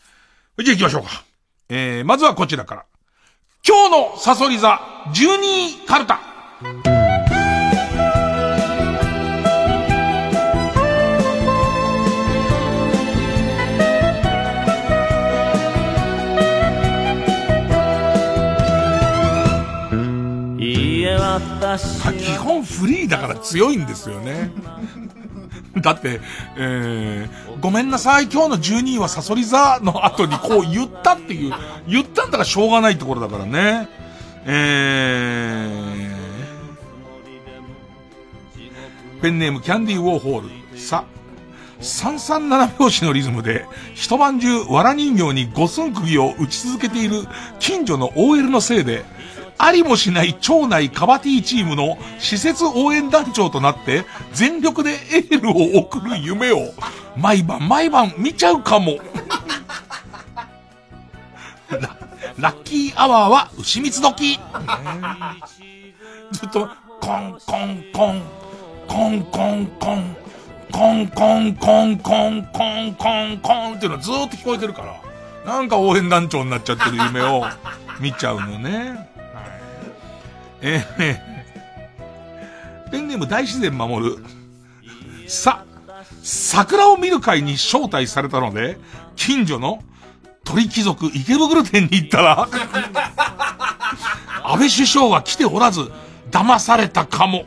じゃあ行きましょうか。えーまずはこちらから。今日のサソリ座12位カルタ。基本フリーだから強いんですよね。だって、えー、ごめんなさい、今日の12位はサソリ座の後にこう言ったっていう、言ったんだからしょうがないところだからね。えー、ペンネームキャンディーウォーホール。さ、337拍子のリズムで、一晩中、藁人形に五寸釘を打ち続けている近所の OL のせいで、ありもしない町内カバティチームの施設応援団長となって、全力でエールを送る夢を、毎晩毎晩見ちゃうかも。ララッキーアワーは牛蜜時。ずっと、コンコンコン、コンコンコン、コンコンコンコンコンコンコンっていうのはずっと聞こえてるから、なんか応援団長になっちゃってる夢を見ちゃうのね。えーペンネーム大自然守る。さ、桜を見る会に招待されたので、近所の鳥貴族池袋店に行ったら、安倍首相は来ておらず、騙されたかも。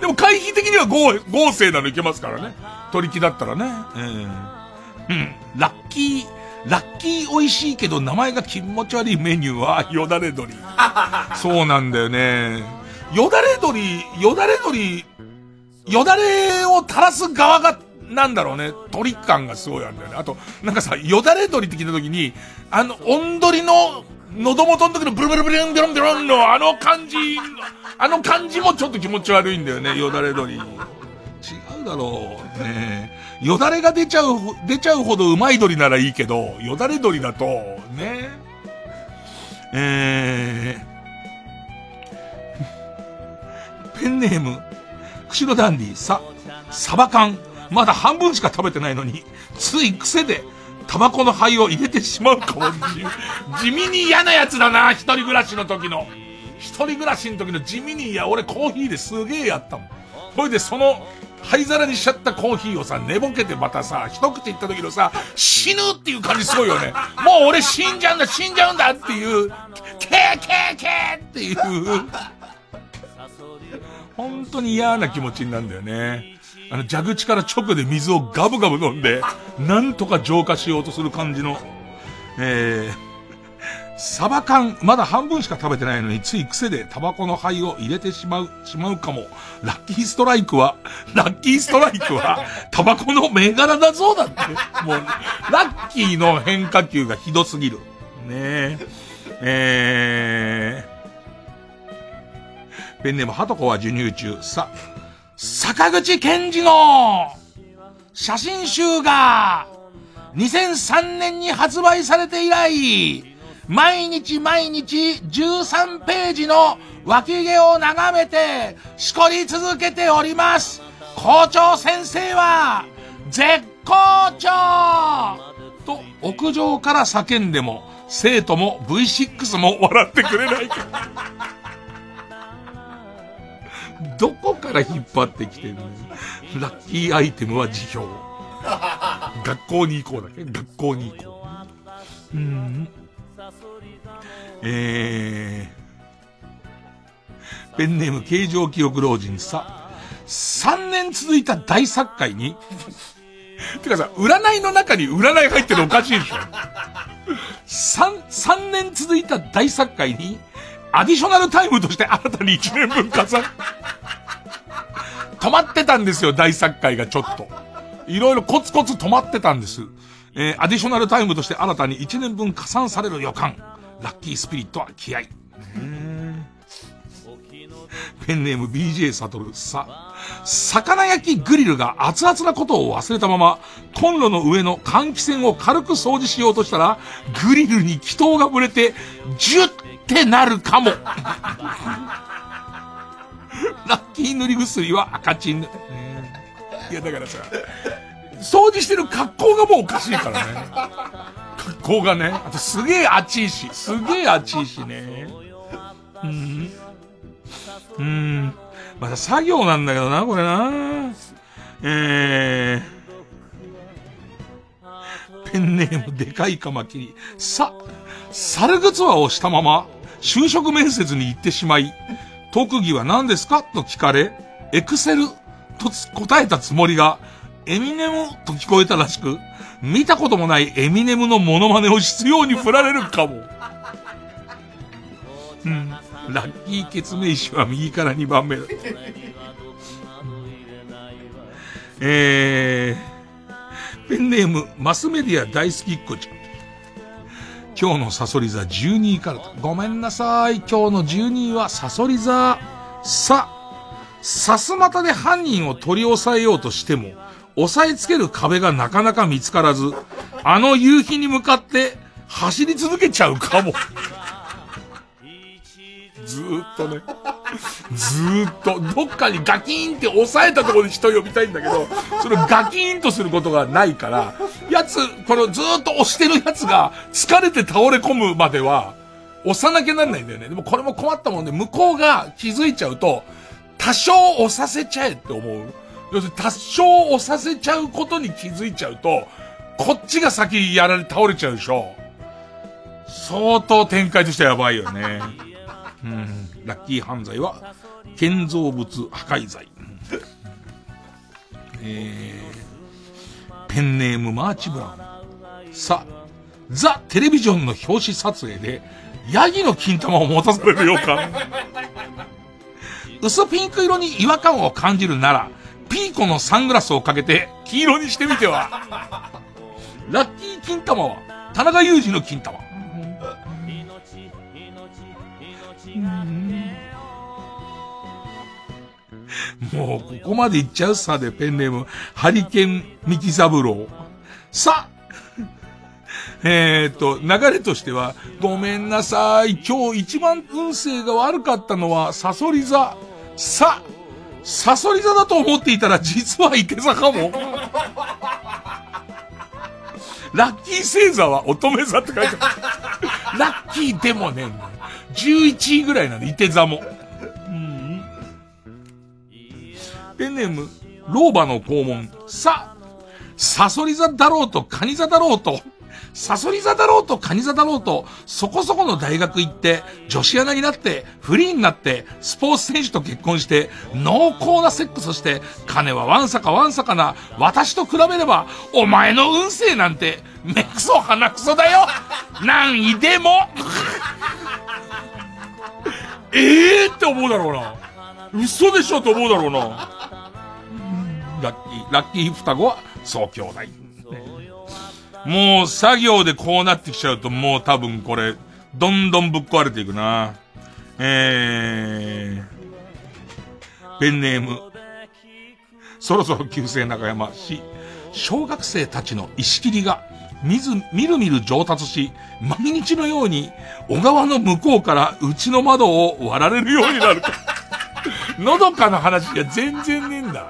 でも回避的には合合成なのいけますからね。取り木だったらね。うん。うん。ラッキー、ラッキー美味しいけど名前が気持ち悪いメニューはよだれ鶏。そうなんだよね。よだれ鶏、よだれ鶏、よだれを垂らす側が、なんだろうね、鳥感がすごいあるんだよね。あと、なんかさ、よだれ鶏って聞いた時に、あの、音鳥の、喉元の時のブルブルブルンビロンビロンのあの感じ、あの感じもちょっと気持ち悪いんだよね、よだれ鶏。違うだろう。ねよだれが出ちゃう、出ちゃうほどうまい鶏ならいいけど、よだれ鶏だと、ねえー、ペンネーム、釧路ダンディ、さ、サバ缶、まだ半分しか食べてないのに、つい癖で、タバコの灰を入れてしまうかも。地味に嫌なやつだな、一人暮らしの時の。一人暮らしの時の地味に嫌、俺コーヒーですげえやったもん。ほいで、その、灰皿にしちゃったコーヒーをさ、寝ぼけてまたさ、一口いった時のさ、死ぬっていう感じすごいよね。もう俺死んじゃうんだ、死んじゃうんだっていう、ケーケーケーっていう、本当に嫌な気持ちになるんだよね。あの、蛇口から直で水をガブガブ飲んで、なんとか浄化しようとする感じの、えー、サバ缶、まだ半分しか食べてないのに、つい癖でタバコの灰を入れてしまう、しまうかも。ラッキーストライクは、ラッキーストライクは、タバコの銘柄だぞだって。もう、ラッキーの変化球がひどすぎる。ねえ。えー、ペンネームハトコは授乳中。さ、坂口健二の写真集が2003年に発売されて以来、毎日毎日13ページの脇毛を眺めて、しこり続けております。校長先生は、絶好調と屋上から叫んでも、生徒も V6 も笑ってくれないか。どこから引っ張ってきてるのラッキーアイテムは辞表。学校に行こうだけ学校に行こう。うん。えー、ペンネーム形状記憶老人さ、3年続いた大作会に、てかさ、占いの中に占い入ってるのおかしいでしょ ?3、3年続いた大作会に、アディショナルタイムとして新たに1年分加算。止まってたんですよ、大作会がちょっと。いろいろコツコツ止まってたんです。えー、アディショナルタイムとして新たに1年分加算される予感。ラッキースピリットは気合。ペンネーム BJ サトルさ、魚焼きグリルが熱々なことを忘れたまま、コンロの上の換気扇を軽く掃除しようとしたら、グリルに気筒がぶれて、ジュってなるかも。ラッキー塗り薬は赤チン。いや、だからさ、掃除してる格好がもうおかしいからね。格好がね。あとすげえ熱いし、すげえ熱いしね。うん。うん。また作業なんだけどな、これな。えー。ペンネームでかいカマキリ。さ、猿靴輪をしたまま、就職面接に行ってしまい、特技は何ですか？と聞かれ、エクセルと答えたつもりが、エミネム？と聞こえたらしく、見たこともないエミネムのモノマネを必要に振られるかも。うん。ラッキー決命詞は右から2番目だ。えー、ペンネーム、マスメディア大好きっ子ちゃん。今日のサソリ座12位からとごめんなさい。今日の12位はサソリ座。さ、さすまたで犯人を取り押さえようとしても、押さえつける壁がなかなか見つからず、あの夕日に向かって走り続けちゃうかも。ずーっとね。ずーっと、どっかにガキーンって押さえたところに人呼びたいんだけど、それガキーンとすることがないから、やつ、このずーっと押してるやつが疲れて倒れ込むまでは、押さなきゃなんないんだよね。でもこれも困ったもんで、向こうが気づいちゃうと、多少押させちゃえって思う。要するに多少押させちゃうことに気づいちゃうと、こっちが先やられ、倒れちゃうでしょ。相当展開としてはやばいよね。うん。ラッキー犯罪は、建造物破壊罪。えー、ペンネームマーチブラウン。さ、ザ・テレビジョンの表紙撮影で、ヤギの金玉を持たされる予感。薄ピンク色に違和感を感じるなら、ピーコのサングラスをかけて黄色にしてみては。ラッキー金玉は、田中裕二の金玉。もう、ここまでいっちゃうさで、ペンネーム、ハリケンミキサブロー。さ、えっと、流れとしては、ごめんなさい。今日一番運勢が悪かったのは、サソリ座。さ、サソリ座だと思っていたら、実は池座かも。ラッキー星座は乙女座って書いてある。ラッキーでもね、11位ぐらいなんで、池座も。うん。ペンネーム、老婆の肛門。さ、サソリ座だろうと、カニ座だろうと、サソリ座だろうとカニ座だろうと、そこそこの大学行って、女子アナになって、フリーになって、スポーツ選手と結婚して、濃厚なセックスして、金はワンサかワンサかな、私と比べれば、お前の運勢なんて、目くそ鼻くそだよ何位でも ええって思うだろうな。嘘でしょと思うだろうな。ラッキー、ラッキー双子は、そう兄弟。もう作業でこうなってきちゃうともう多分これ、どんどんぶっ壊れていくな。えー、ペンネーム、そろそろ旧姓中山し、小学生たちの石切りが、みず、みるみる上達し、毎日のように、小川の向こうからうちの窓を割られるようになる。のどかな話が全然ねえんだ。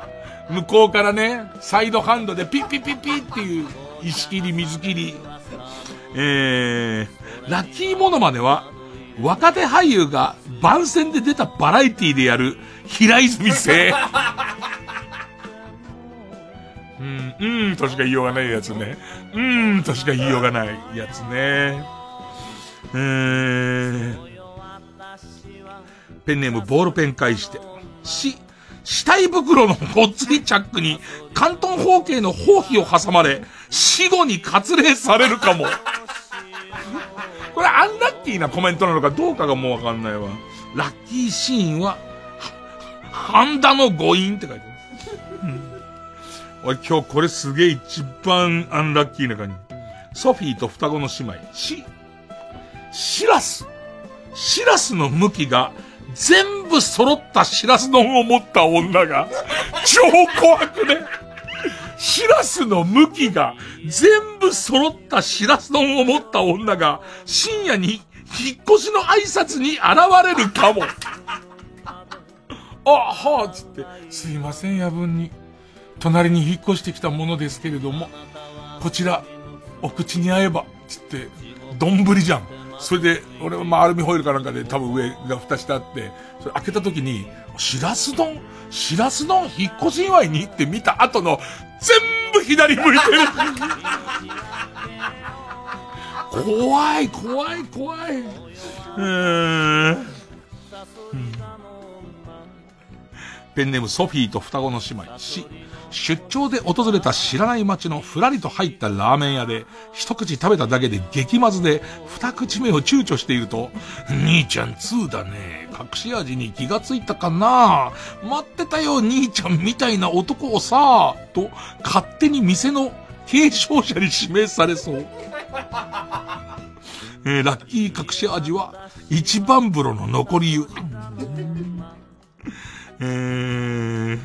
向こうからね、サイドハンドでピッピッピッピッっていう石切り、水切り。えー、ラッキーモノマネは、若手俳優が番宣で出たバラエティでやる平泉星。うん、うんとしか言いようがないやつね。うんとしか言いようがないやつね。えー、ペンネームボールペン返して。し、死体袋のごっついチャックに、関東方形の包皮を挟まれ、死後に割礼されるかも。これアンラッキーなコメントなのかどうかがもうわかんないわ。ラッキーシーンは、ハンダの誤飲って書いてある。俺今日これすげえ一番アンラッキーな感じ。ソフィーと双子の姉妹。し、シラス。シラスの向きが全部揃ったシラス丼を持った女が、超怖くね。シラスの向きが全部揃ったシラス丼を持った女が深夜に引っ越しの挨拶に現れるかも。あ、はあ、つって、すいません、夜分に。隣に引っ越してきたものですけれども、こちら、お口に合えば、つって、丼じゃん。それで、俺はまあアルミホイルかなんかで多分上が蓋してあって、それ開けた時に、しらす丼？しらす丼？引っ越し祝いにって見た後の、全部左向いてる 怖い、怖い、怖い。うーん。ペンネームソフィーと双子の姉妹。し、出張で訪れた知らない街のふらりと入ったラーメン屋で、一口食べただけで激まずで、二口目を躊躇していると、兄ちゃん2だね。隠し味に気がついたかな待ってたよ、兄ちゃんみたいな男をさ、と、勝手に店の継承者に指名されそう。えー、ラッキー隠し味は、一番風呂の残り湯。えー、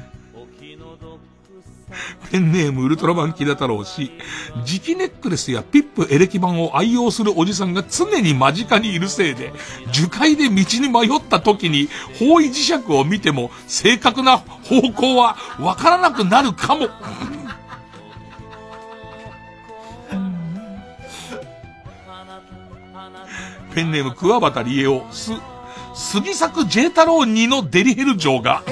ペンネームウルトラマンキダ太郎氏、磁気ネックレスやピップエレキ板を愛用するおじさんが常に間近にいるせいで、樹海で道に迷った時に方位磁石を見ても正確な方向はわからなくなるかも。ペ ペンネーム桑畑理恵を、す、杉作 J 太郎2のデリヘル城が、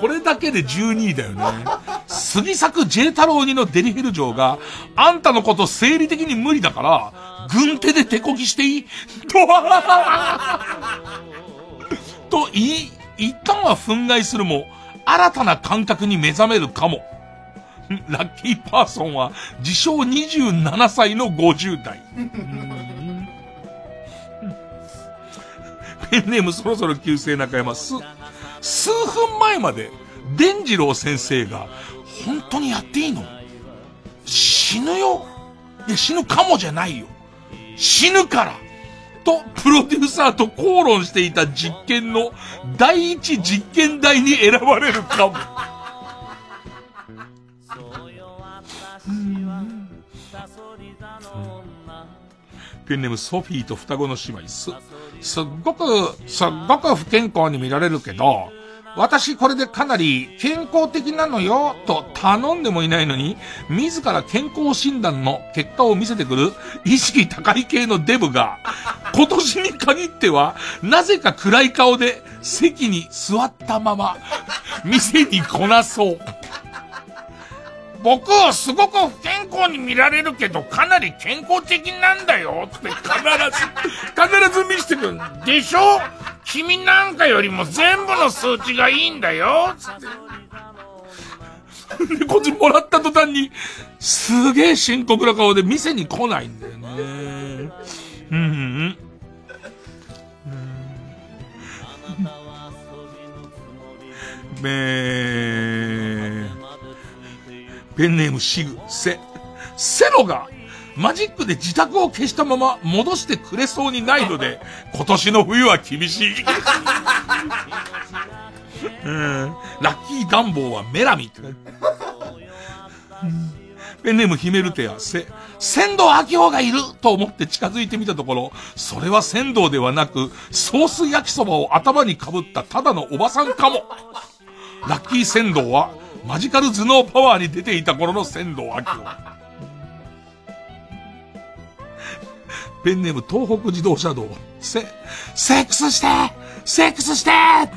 これだけで12位だよね。杉作 J 太郎2のデリヘル城が、あんたのこと生理的に無理だから、軍手で手こぎしていいと、と言い、一旦は憤慨するも、新たな感覚に目覚めるかも。ラッキーパーソンは、自称27歳の50代。ペンネームそろそろ旧姓中山す、数分前まで、伝次郎先生が、本当にやっていいの？死ぬよ？いや、死ぬかもじゃないよ。死ぬからと、プロデューサーと口論していた実験の第一実験台に選ばれるかも。ペンネームソフィーと双子の姉妹す。すっごく、すっごく不健康に見られるけど、私これでかなり健康的なのよ、と頼んでもいないのに、自ら健康診断の結果を見せてくる意識高い系のデブが、今年に限っては、なぜか暗い顔で席に座ったまま、店に来なそう。僕、すごく不健康に見られるけど、かなり健康的なんだよって必ず、必ず見せてくる。でしょ？君なんかよりも全部の数値がいいんだよつって。で、こっちもらった途端に、すげえ深刻な顔で店に来ないんだよね。うん、うん。べー。ペンネームシグ、セ、セロが、マジックで自宅を消したまま戻してくれそうにないので、今年の冬は厳しい。うん、ラッキー暖房はメラミって、ペンネームヒメルテア、せ、仙道明夫がいると思って近づいてみたところ、それは仙道ではなく、ソース焼きそばを頭にかぶったただのおばさんかも。ラッキー仙道は、マジカル頭脳パワーに出ていた頃の仙道明夫。ペンネーム東北自動車道。セ、セックスしてセックスして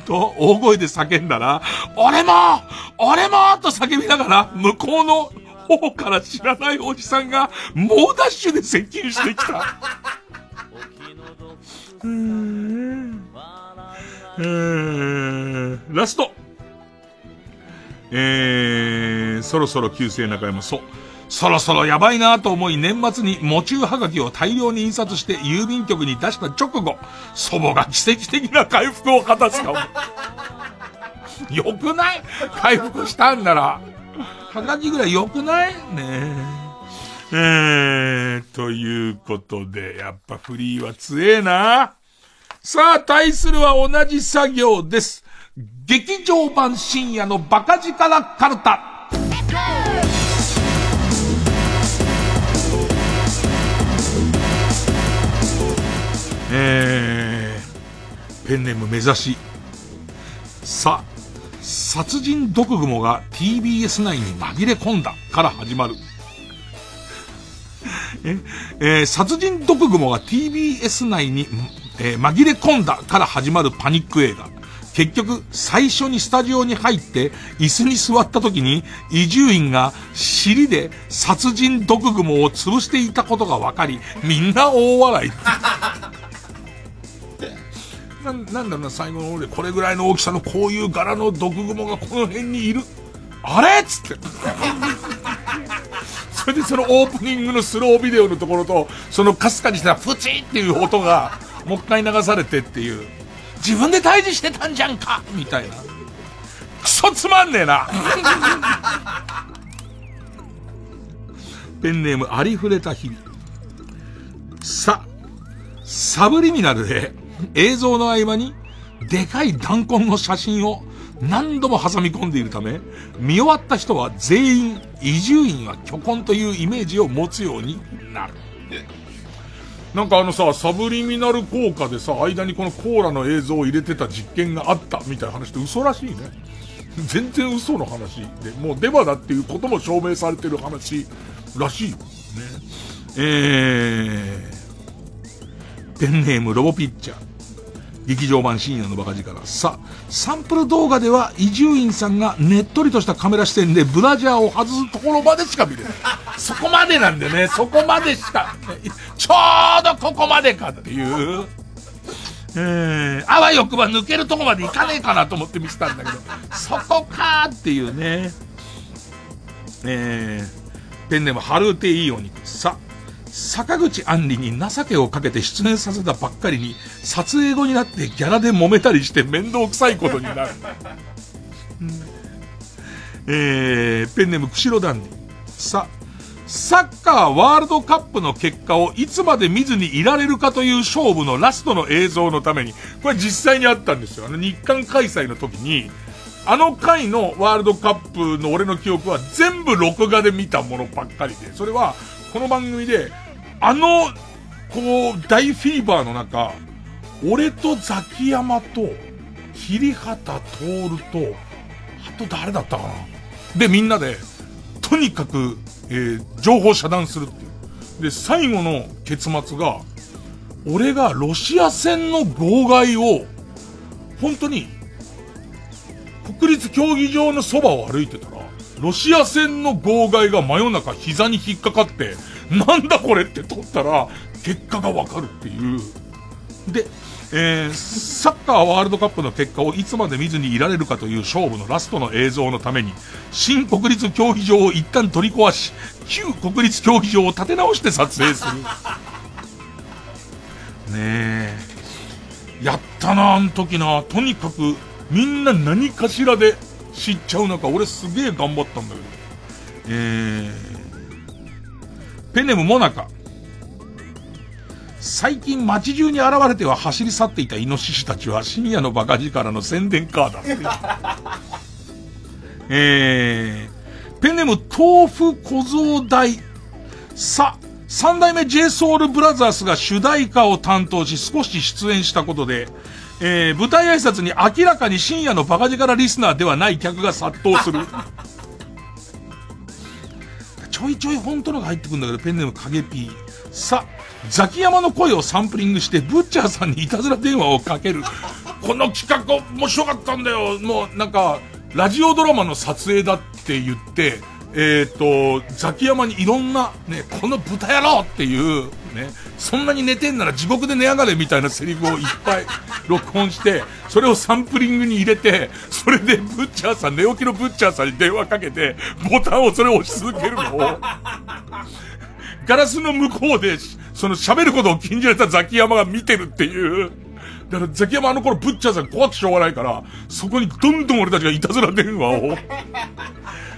と大声で叫んだら、俺も俺もと叫びながら、向こうの方から知らないおじさんが、猛ダッシュで接近してきた。うーん。うーん。ラスト。えー、そろそろ旧姓中山、そ。そろそろやばいなと思い年末に喪中はがきを大量に印刷して郵便局に出した直後、祖母が奇跡的な回復を果たすかも。よくない？回復したんなら。はがきぐらいよくない？ねえ。えー、ということで、やっぱフリーは強えな。さあ、対するは同じ作業です。劇場版深夜のバカ力カルタ。えー、ペンネーム目指し。さ、殺人毒蜘蛛が TBS 内に紛れ込んだから始まる。え、えー、殺人毒蜘蛛が TBS 内に、えー、紛れ込んだから始まるパニック映画。結局、最初にスタジオに入って、椅子に座った時に、伊集院が尻で殺人毒蜘蛛を潰していたことが分かり、みんな大笑い。ななんだろうな、最後の俺、これぐらいの大きさのこういう柄の毒蜘蛛がこの辺にいる。あれ？っつって。それでそのオープニングのスロービデオのところと、そのかすかにしたらプチっていう音が、もう一回流されてっていう。自分で退治してたんじゃんかみたいな。クソつまんねえな ペンネームありふれた日々。さ、サブリミナルで映像の合間にでかい弾痕の写真を何度も挟み込んでいるため、見終わった人は全員、移住院は巨根というイメージを持つようになる。なんかあのさ、サブリミナル効果でさ、間にこのコーラの映像を入れてた実験があったみたいな話って嘘らしいね。全然嘘の話で、もうデマだっていうことも証明されてる話らしいよ。ね。えーペンネームロボピッチャー。劇場版深夜のバカ力。さ、サンプル動画では伊集院さんがねっとりとしたカメラ視点でブラジャーを外すところまでしか見れない。そこまでなんでね、そこまでしか、ちょうどここまでかっていう。えー、あわよくば抜けるとこまでいかねえかなと思って見せたんだけど、そこかーっていうね。えー、ペンネームハルーテイーオニさ、坂口杏里に情けをかけて出演させたばっかりに、撮影後になってギャラで揉めたりして面倒くさいことになる。えー、ペンネーム釧路ダンディ。さ、サッカーワールドカップの結果をいつまで見ずにいられるかという勝負のラストの映像のために、これ実際にあったんですよ。あの日韓開催の時に、あの回のワールドカップの俺の記憶は全部録画で見たものばっかりで、それはこの番組で、あの、こう、大フィーバーの中、俺とザキヤマと、桐畑徹と、あと誰だったかなで、みんなで、とにかく、えー、情報遮断するっていう。で、最後の結末が、俺がロシア戦の号外を、本当に国立競技場のそばを歩いてた、ロシア戦の号外が真夜中膝に引っかかって、なんだこれって撮ったら、結果がわかるっていう。で、えー、サッカーワールドカップの結果をいつまで見ずにいられるかという勝負のラストの映像のために、新国立競技場を一旦取り壊し、旧国立競技場を建て直して撮影する。ねえ。やったな、あん時な。とにかく、みんな何かしらで知っちゃう中、俺すげえ頑張ったんだけど。えー、ペネムモナカ。最近街中に現れては走り去っていたイノシシたちは深夜のバカ力の宣伝カーだって。えー、ペネム豆腐小僧大。さ、三代目 JSOULBROTHERS が主題歌を担当し少し出演したことで、えー、舞台挨拶に明らかに深夜のバカ力リスナーではない客が殺到する。ちょいちょい本当のが入ってくるんだけど、ペンネーム影ピー。さ、ザキヤマの声をサンプリングして、ブッチャーさんにいたずら電話をかける。この企画面白かったんだよ。もうなんか、ラジオドラマの撮影だって言って、えっ、ー、と、ザキヤマにいろんな、ね、この豚野郎っていう、ね、そんなに寝てんなら地獄で寝やがれみたいなセリフをいっぱい 録音して、それをサンプリングに入れて、それでブッチャーさん、寝起きのブッチャーさんに電話かけて、ボタンをそれを押し続けるのを、ガラスの向こうで、その喋ることを禁じられたザキヤマが見てるっていう。だからザキヤマあの頃ブッチャーさん怖くしょうがないから、そこにどんどん俺たちがいたずら電話を。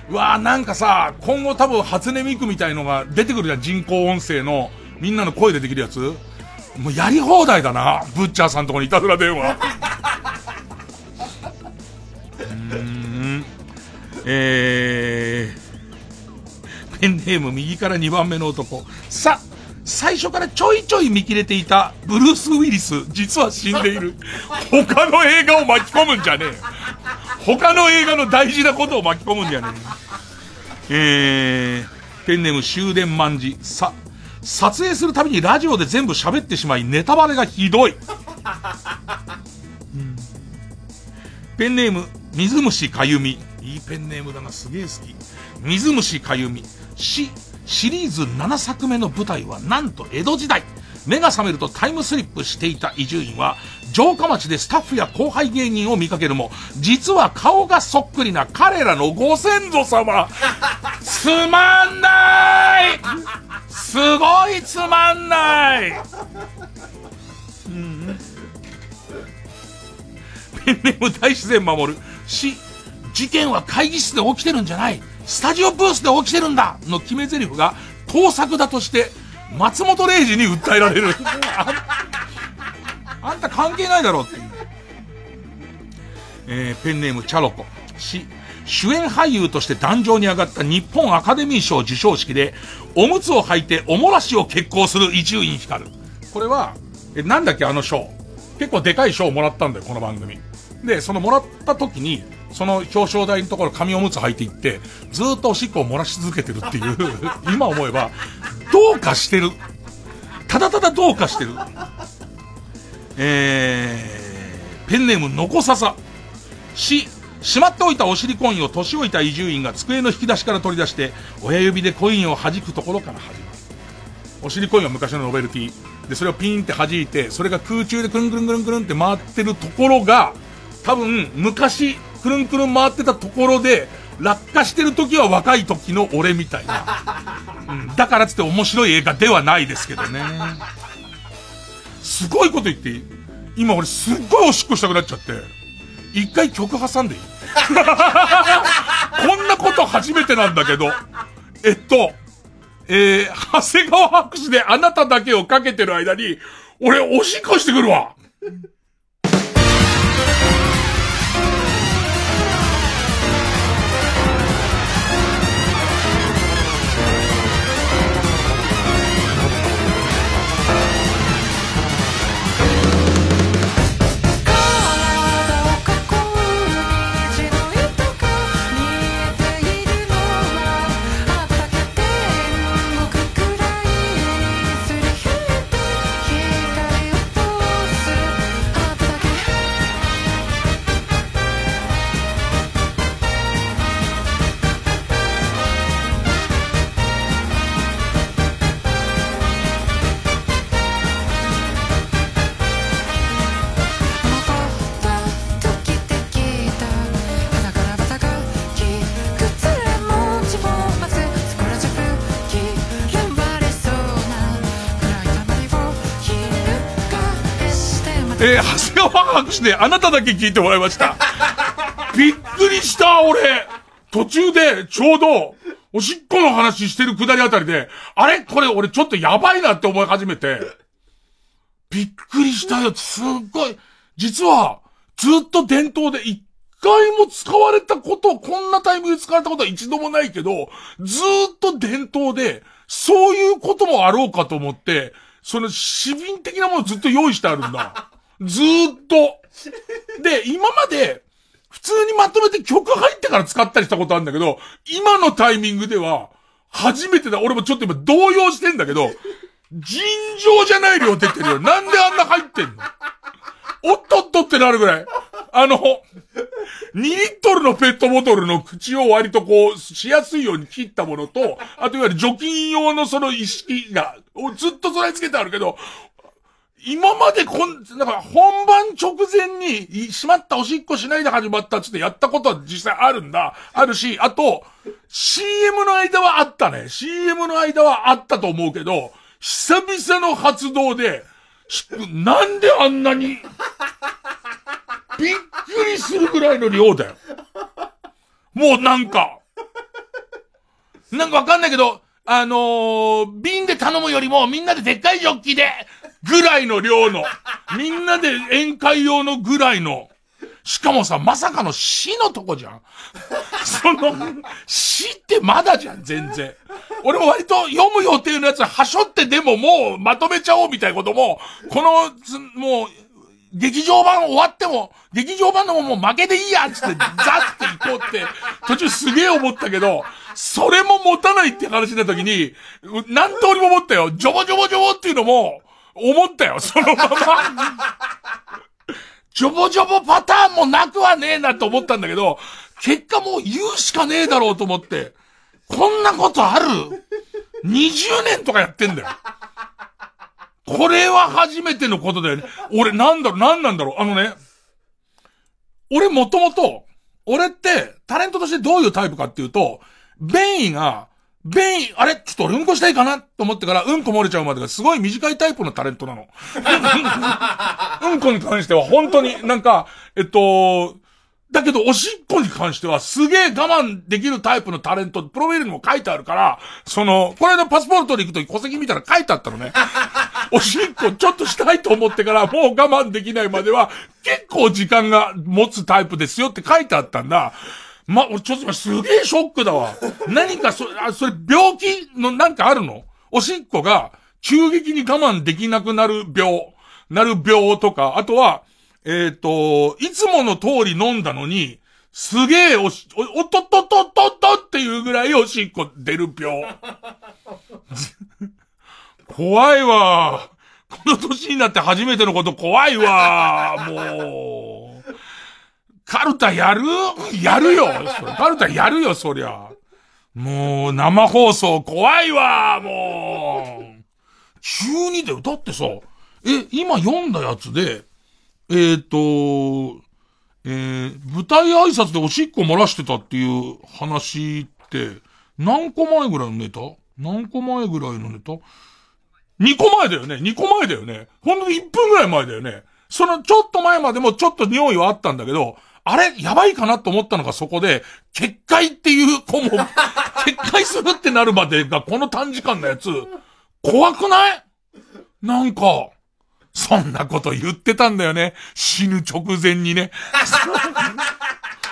うわーなんかさ、今後多分初音ミクみたいのが出てくるじゃん、人工音声の。みんなの声でできるやつ？もうやり放題だな。ブッチャーさんとこにいたずら電話。うん。えー、ペンネーム右から2番目の男。さ、最初からちょいちょい見切れていたブルース・ウィリス、実は死んでいる。他の映画を巻き込むんじゃねえ。他の映画の大事なことを巻き込むんじゃねえ。えー、ペンネーム終電万事。さ、撮影するたびにラジオで全部喋ってしまい、ネタバレがひどい。ペンネーム、水虫かゆみ。いいペンネームだな、すげえ好き。水虫かゆみ。し、シリーズ7作目の舞台はなんと江戸時代。目が覚めるとタイムスリップしていた伊集院は、城下町でスタッフや後輩芸人を見かけるも、実は顔がそっくりな彼らのご先祖様。つまんないすごいつまんないうん。ペンネーム大自然守る。し、事件は会議室で起きてるんじゃない。スタジオブースで起きてるんだの決め台詞が盗作だとして、松本零士に訴えられる。あんた関係ないだろっていう。えー、ペンネームチャロコ。し、主演俳優として壇上に上がった日本アカデミー賞授賞式で、おむつを履いておもらしを決行する伊集院光。これは、え、なんだっけあの賞。結構でかい賞をもらったんだよ、この番組。で、そのもらった時に、その表彰台のところ紙おむつ履いていって、ずっとおしっこを漏らし続けてるっていう、今思えば、どうかしてる。ただただどうかしてる。えー、ペンネームのこささ。し、しまっておいたお尻コインを年老いた移住員が机の引き出しから取り出して、親指でコインを弾くところから始まる。お尻コインは昔のノベルティ。で、それをピンって弾いて、それが空中でくるんくるんくるんくるんって回ってるところが、多分、昔、くるんくるん回ってたところで、落下してる時は若い時の俺みたいな。うん、だからっつって面白い映画ではないですけどね。すごいこと言っていい今俺すっごいおしっこしたくなっちゃって、一回曲挟んでいい？こんなこと初めてなんだけど、えっと、えー、長谷川博士であなただけをかけてる間に、俺おしっこしてくるわ。長谷川博士であなただけ聞いてもらいました。びっくりした、俺。途中で、ちょうど、おしっこの話してるくだりあたりで、あれ？これ俺ちょっとやばいなって思い始めて、びっくりしたよ。すっごい。実は、ずっと伝統で一回も使われたこと、こんなタイミングで使われたことは一度もないけど、ずっと伝統で、そういうこともあろうかと思って、その、市民的なものずっと用意してあるんだ。ずーっと。で、今まで、普通にまとめて曲入ってから使ったりしたことあるんだけど、今のタイミングでは、初めてだ。俺もちょっと今動揺してんだけど、尋常じゃない量出てるよ。なんであんな入ってんの？おっとっとってなるぐらい。あの、2リットルのペットボトルの口を割とこう、しやすいように切ったものと、あといわゆる除菌用のその意識が、ずっと備え付けてあるけど、今までこん、なんか本番直前に、しまったおしっこしないで始まったっつってやったことは実際あるんだ。あるし、あと、CM の間はあったね。CM の間はあったと思うけど、久々の発動で、なんであんなに、びっくりするぐらいの量だよ。もうなんか、なんかわかんないけど、あのー、瓶で頼むよりもみんなででっかいジョッキで、ぐらいの量の、みんなで宴会用のぐらいの、しかもさ、まさかの死のとこじゃん。その、死ってまだじゃん、全然。俺も割と読む予定のやつはしょってでももうまとめちゃおうみたいなことも、この、もう、劇場版終わっても、劇場版のももう負けでいいやつって、ザッて行こうって、途中すげえ思ったけど、それも持たないって話になった時に、何通りも思ったよ。ジョボジョボジョボっていうのも、思ったよ、そのまま。ジョボジョボパターンもなくはねえなと思ったんだけど、結果もう言うしかねえだろうと思って、こんなことある ?20 年とかやってんだよ。これは初めてのことだよね。俺なんだろう、なんなんだろう。あのね、俺もともと、俺ってタレントとしてどういうタイプかっていうと、便意が便意、あれ？ちょっと俺うんこしたいかな？と思ってから、うんこ漏れちゃうまでがすごい短いタイプのタレントなの。うんこに関しては本当になんか、えっと、だけど、おしっこに関しては、すげえ我慢できるタイプのタレント、プロフィールにも書いてあるから、その、これのパスポートで行くと戸籍見たら書いてあったのね。おしっこちょっとしたいと思ってから、もう我慢できないまでは、結構時間が持つタイプですよって書いてあったんだ。ま、俺ちょっと今すげえショックだわ。何かそ、あ、それ病気のなんかあるの？おしっこが急激に我慢できなくなる病、なる病とか、あとは、えっ、ー、と、いつもの通り飲んだのに、すげえおし、お、おっとっとっとっとっとっていうぐらいおしっこ出る病。怖いわ。この年になって初めてのこと怖いわもう。カルタやる？やるよカルタやるよ、そりゃ。もう、生放送怖いわもう。急にだよ。だってさ、え、今読んだやつで、えっ、ー、と、えー、舞台挨拶でおしっこ漏らしてたっていう話って、何個前ぐらいのネタ？何個前ぐらいのネタ ?2 個前だよね ?2 個前だよねほんとに1分ぐらい前だよねそのちょっと前までもちょっと匂いはあったんだけど、あれやばいかなと思ったのがそこで、結界っていう子も、結界するってなるまでがこの短時間のやつ、怖くない？なんか、そんなこと言ってたんだよね。死ぬ直前にね。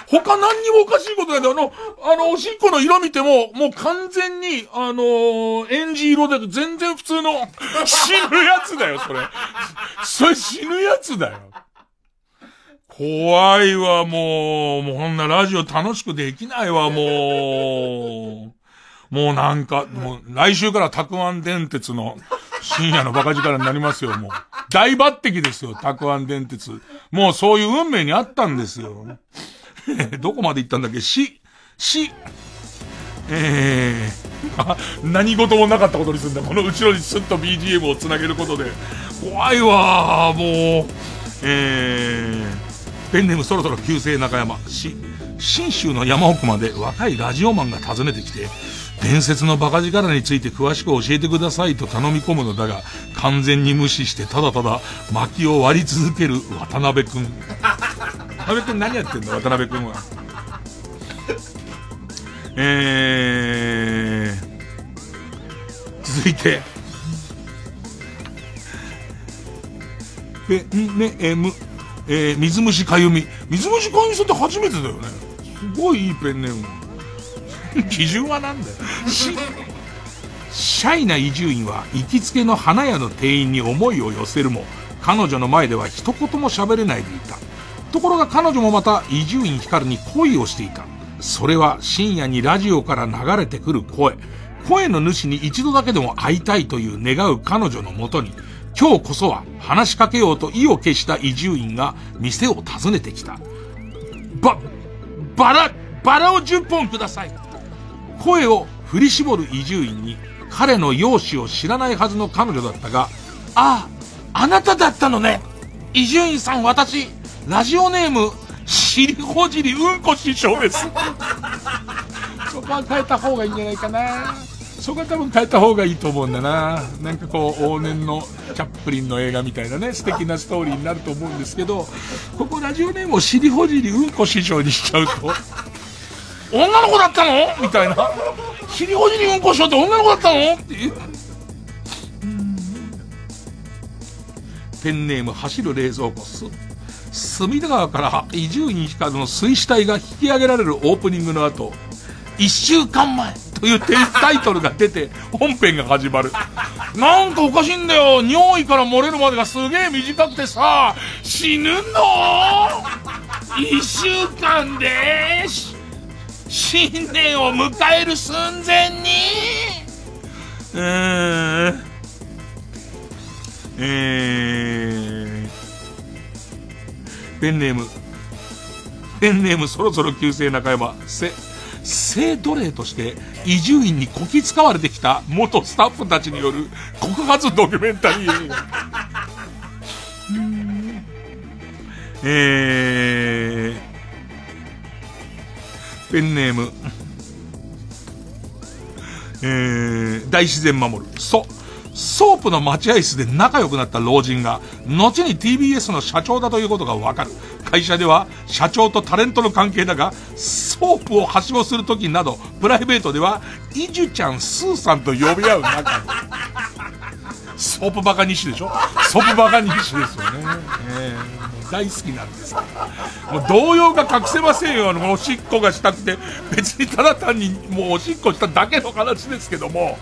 他何にもおかしいことないんだよ。あの、あの、おしっこの色見ても、もう完全に、あのー、エンジ色で全然普通の死ぬやつだよ、それ。それ死ぬやつだよ。怖いわ、もう。もうこんなラジオ楽しくできないわ、もう。もうなんか、もう来週からたくあん電鉄の深夜のバカ力になりますよ、もう。大抜擢ですよ、たくあん電鉄。もうそういう運命にあったんですよ。どこまで行ったんだっけ？し、し、えー、何事もなかったことにするんだ。この後ろにスッと BGM を繋げることで。怖いわもう。えー、ペンネームそろそろ旧姓中山。し、新州の山奥まで若いラジオマンが訪ねてきて、伝説のバカ力について詳しく教えてくださいと頼み込むのだが、完全に無視してただただ薪を割り続ける渡辺くん。渡辺くん何やってんだ渡辺くんは。えー、続いて、え、ね、え、む、えー、水虫かゆみ。水虫かゆみさんって初めてだよね。すごいいいペンネーム。基準はなんだよ。シャイな移住院は行きつけの花屋の店員に思いを寄せるも、彼女の前では一言も喋れないでいた。ところが彼女もまた伊集院光に恋をしていた。それは深夜にラジオから流れてくる声。声の主に一度だけでも会いたいという願う彼女のもとに、今日こそは話しかけようと意を決した伊集院が店を訪ねてきた。ば、バラ、バラを10本ください。声を振り絞る伊集院に、彼の容姿を知らないはずの彼女だったが、ああ、あなただったのね。伊集院さん、私、ラジオネーム、尻ほじりうんこ師匠です。そこは変えた方がいいんじゃないかな。そこは多分変えた方がいいと思うんだな。なんかこう、往年のチャップリンの映画みたいなね、素敵なストーリーになると思うんですけど、ここラジオネームを尻ほじりうんこ師匠にしちゃうと、女の子だったの？みたいな。尻ほじりうんこしようって女の子だったの？っていう。ペンネーム走る冷蔵庫す。隅田川から伊集院光の水死体が引き上げられるオープニングの後、一週間前というタイトルが出て本編が始まる。なんかおかしいんだよ。尿意から漏れるまでがすげえ短くてさ、死ぬの？一週間で新年を迎える寸前に。うんえー、ペンネーム。ペンネームそろそろ旧姓中山。せ性奴隷として伊集院にこき使われてきた元スタッフたちによる告発ドキュメンタリーえーペンネーム、えー、大自然守る。そ、ソープの待合室で仲良くなった老人が、後に TBS の社長だということがわかる。会社では、社長とタレントの関係だが、ソープをはしごするときなど、プライベートでは、イジュちゃん、スーさんと呼び合う仲。ソープバカ西でしょ？ソープバカ西ですよね。えー大好きなんです。もう動揺が隠せませんよ。あのおしっこがしたくて別にただ単にもうおしっこしただけの話ですけども。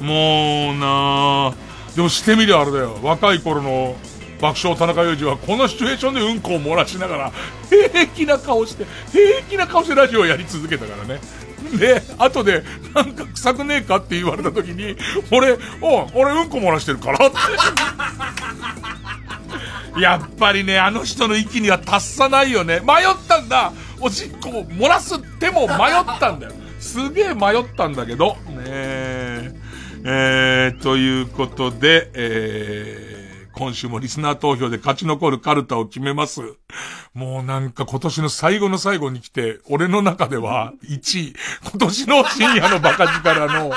もうなでもしてみりゃあれだよ。若い頃の爆笑田中裕二はこのシチュエーションでうんこを漏らしながら平気な顔して平気な顔してラジオをやり続けたからねで、後で、なんか臭くねえかって言われた時に、俺、お俺うんこ漏らしてるからって。やっぱりね、あの人の息には達さないよね。迷ったんだおしっこを漏らすっても迷ったんだよ。すげえ迷ったんだけど。ねえ。えー、ということで、えー、今週もリスナー投票で勝ち残るカルタを決めます。もうなんか今年の最後の最後に来て、俺の中では1位。今年の深夜のバカ力の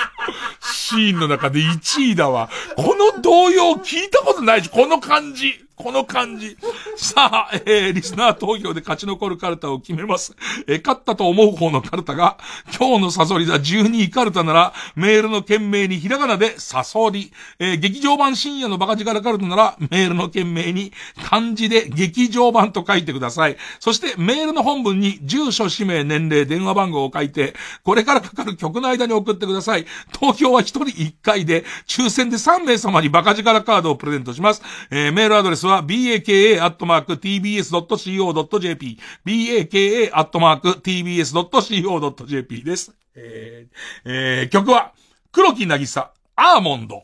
シーンの中で1位だわ。この動揺聞いたことないし、この感じ。この感じ。さあ、えー、リスナー投票で勝ち残るカルタを決めます。えー、勝ったと思う方のカルタが、今日のサソリ座12位カルタなら、メールの件名にひらがなでサソリ。えー、劇場版深夜のバカ力カルタなら、メールの件名に漢字で劇場版と書いてください。そして、メールの本文に住所、氏名、年齢、電話番号を書いて、これからかかる曲の間に送ってください。投票は1人1回で、抽選で3名様にバカ力カードをプレゼントします。えー、メールアドレスは baka.tbs.co.jp baka.tbs.co.jp です。えーえー曲は、黒木なぎさ、アーモンド。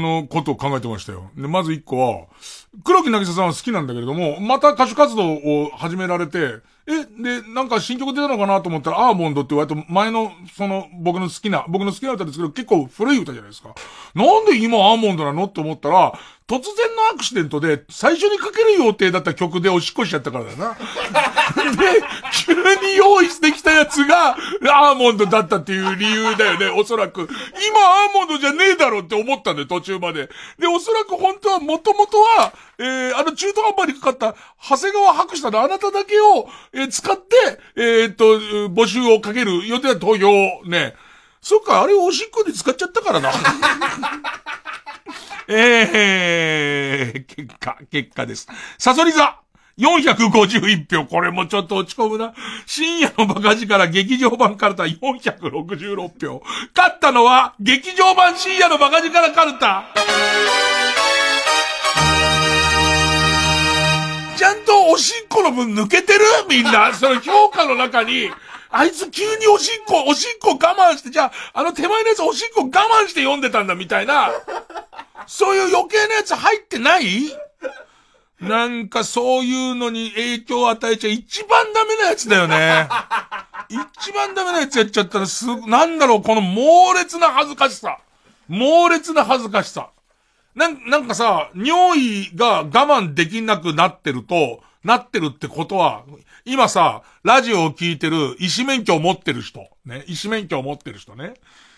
の、ことを考えてましたよ。で、まず一個は、黒木渚さんは好きなんだけれども、また歌手活動を始められて、え、で、なんか新曲出たのかなと思ったら、アーモンドって言われて、前の、その、僕の好きな、僕の好きな歌ですけど、結構古い歌じゃないですか。なんで今アーモンドなのって思ったら、突然のアクシデントで、最初にかける予定だった曲でおしっこしちゃったからだな。で、急に用意してきたやつが、アーモンドだったっていう理由だよね、おそらく。今アーモンドじゃねえだろって思ったんだよ、途中まで。で、おそらく本当は、もともとは、えー、あの中途半端にかかった、長谷川博士のあなただけを、えー、使って、えー、っと、募集をかける予定だ投票、ね。そっか、あれをおしっこで使っちゃったからな。えー、結果、結果です。サソリ座451票。これもちょっと落ち込むな。深夜のバカ力劇場版カルタ466票。勝ったのは劇場版深夜のバカ力カルタ。ちゃんとおしっこの分抜けてる？みんな。その評価の中に。あいつ急におしっこ、おしっこ我慢して、じゃあ、あの手前のやつおしっこ我慢して読んでたんだみたいな。そういう余計なやつ入ってない？なんかそういうのに影響を与えちゃ一番ダメなやつだよね。一番ダメなやつやっちゃったらす、なんだろう、この猛烈な恥ずかしさ。猛烈な恥ずかしさ。なん、なんかさ、尿意が我慢できなくなってると、なってるってことは、今さ、ラジオを聞いてる、医師免許を持ってる人、ね、医師免許を持ってる人ね。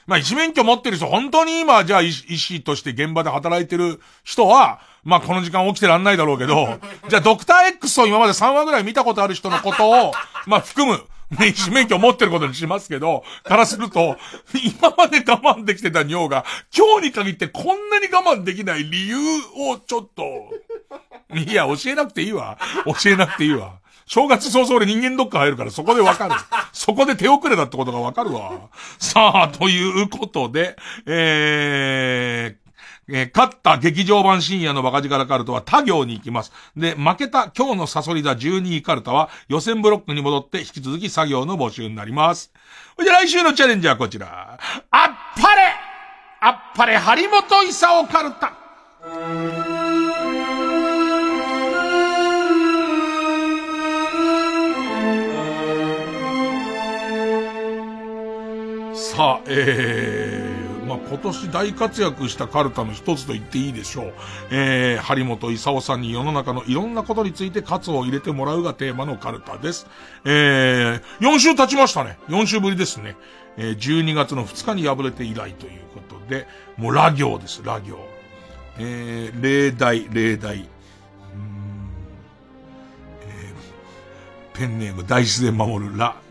まあ、医師免許持ってる人、本当に今、じゃあ医師として現場で働いてる人は、まあ、この時間起きてらんないだろうけど、じゃあドクター X を今まで3話ぐらい見たことある人のことを、まあ、含む、ね、医師免許を持ってることにしますけど、からすると、今まで我慢できてた尿が、今日に限ってこんなに我慢できない理由をちょっと、いや、教えなくていいわ。教えなくていいわ。正月早々で人間ドック入るからそこでわかる。そこで手遅れだってことがわかるわ。さあ、ということで、えー、えー、勝った劇場版深夜のバカ力カルトは他行に行きます。で、負けた今日のサソリ座12位カルタは予選ブロックに戻って引き続き作業の募集になります。じゃあ来週のチャレンジはこちら。あっぱれあっぱれ張本勲カルタさあ、えー、まあ、今年大活躍したカルタの一つと言っていいでしょう。えー、張本勲さんに世の中のいろんなことについて喝を入れてもらうがテーマのカルタです。えー、4週経ちましたね。4週ぶりですね。えー、12月の2日に敗れて以来ということで、もうラ行です、ラ行。えー、例題、例題。うん、え、ペンネーム大自然守るラ。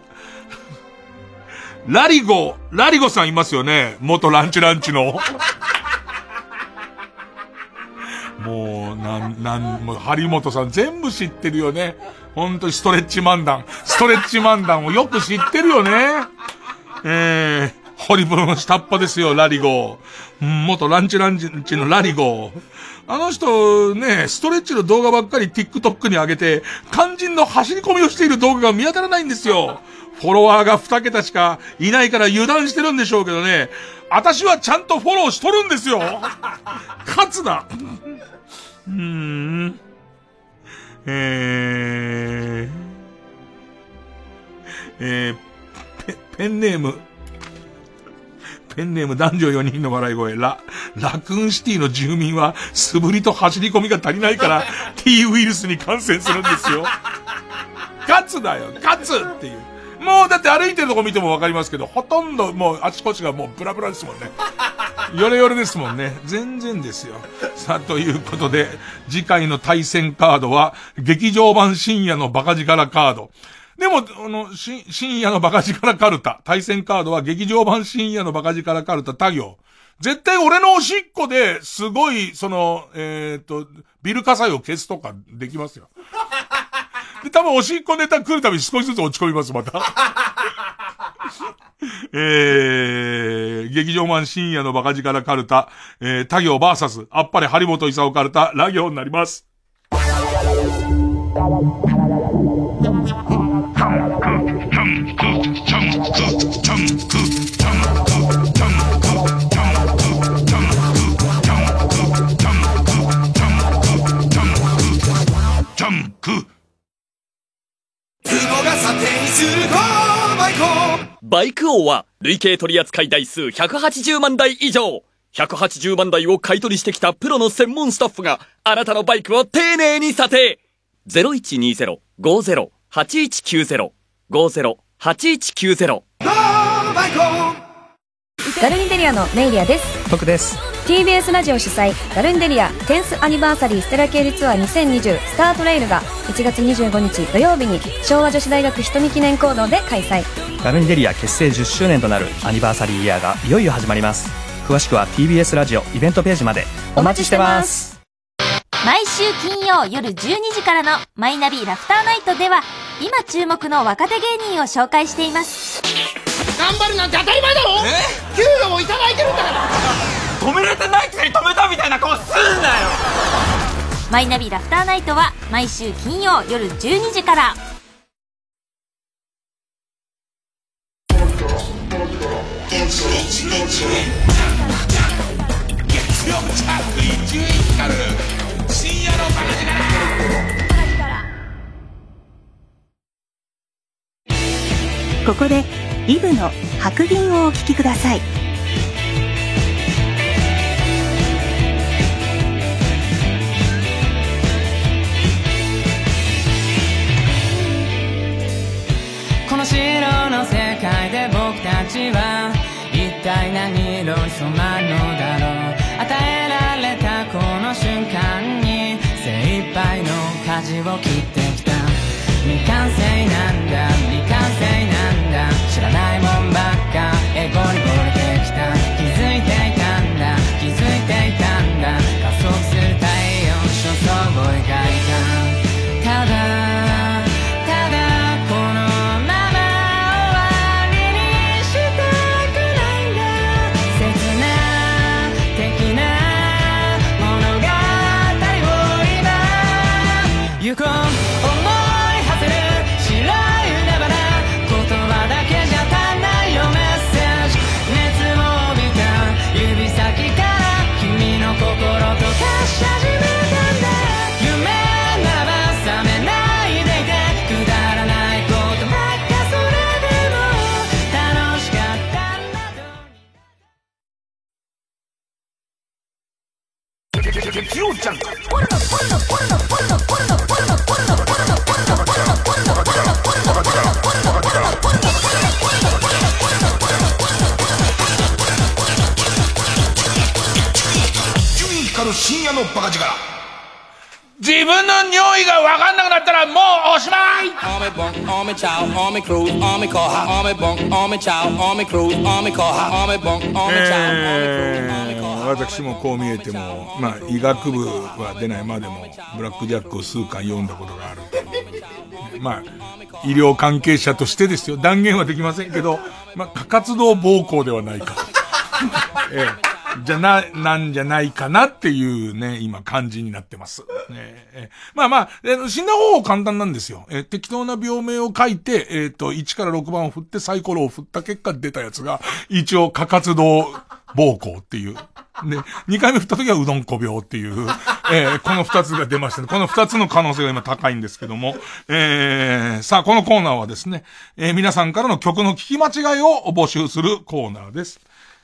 ラリゴ、ラリゴさんいますよね？元ランチランチの。もう、なん、なん、もう、張本さん全部知ってるよね。本当にストレッチ漫談。ストレッチ漫談をよく知ってるよね。えー、ホリプロの下っ端ですよ、ラリゴ。元ランチランチのラリゴ。あの人ね、ストレッチの動画ばっかり TikTok に上げて、肝心の走り込みをしている動画が見当たらないんですよ。フォロワーが2桁しかいないから油断してるんでしょうけどね。私はちゃんとフォローしとるんですよ勝つなうーん。えー、えー、ペ、ペンネーム。ペンネーム男女4人の笑い声。ラ、ラクーンシティの住民は素振りと走り込みが足りないから T ウイルスに感染するんですよ。勝つだよ勝つっていう。もうだって歩いてるとこ見てもわかりますけど、ほとんどもうあちこちがもうブラブラですもんね。ヨレヨレですもんね。全然ですよ。さあ、ということで、次回の対戦カードは、劇場版深夜のバカ力カード。でも、あの、し、深夜のバカ力カルタ。対戦カードは劇場版深夜のバカ力カルタ他行。絶対俺のおしっこですごい、その、えっ、ー、と、ビル火災を消すとかできますよ。で、多分おしっこネタ来るたびに少しずつ落ち込みます、また。えー、劇場版深夜のバカ力カルタ、えー、他行バーサス、あっぱれ張本勲カルタ、ラ行になります。バイク王は累計取扱台数180万台以上180万台を買い取りしてきたプロの専門スタッフがあなたのバイクを丁寧に査定0120-50-8190 50-8190リアのメイリアです。です。TBS ラジオ主催ガルンデリア10スアニバーサリーステラ系列ツアー2020スタートレイルが1月25日土曜日に昭和女子大学瞳記念講堂で開催。ガルニデリア結成10周年となるアニバーサリーイヤーがいよいよ始まります。詳しくは TBS ラジオイベントページまで。お待ちしてます。毎週金曜夜12時からのマイナビラフターナイトでは今注目の若手芸人を紹介しています。頑張るなんて当たり前だろ！え？給料もいただいてるんだから止められてないくせに止めたみたいな顔すんなよ。マイナビラフターナイトは毎週金曜夜12時から。月曜着衣10位光る深夜のバカ力ここでイブの白銀をお聴きください何色月曜ジャンク10位光る深夜のバカ力。自分の匂いが分かんなくなったらもうおしまい。ー私もこう見えても、まあ、医学部は出ないまでも、ブラックジャックを数巻読んだことがある。まあ、医療関係者としてですよ。断言はできませんけど、まあ、過活動暴行ではないか。えじゃな、なんじゃないかなっていうね、今感じになってます。ええまあまあ、えー診断方法簡単なんですよ。えー適当な病名を書いて、えっ、と、1から6番を振ってサイコロを振った結果出たやつが、一応過活動暴行っていう。で、2回目振った時はうどんこ病っていう、えーこの2つが出ましたね。この2つの可能性が今高いんですけども、えーさあ、このコーナーはですね、えー皆さんからの曲の聞き間違いを募集するコーナーです。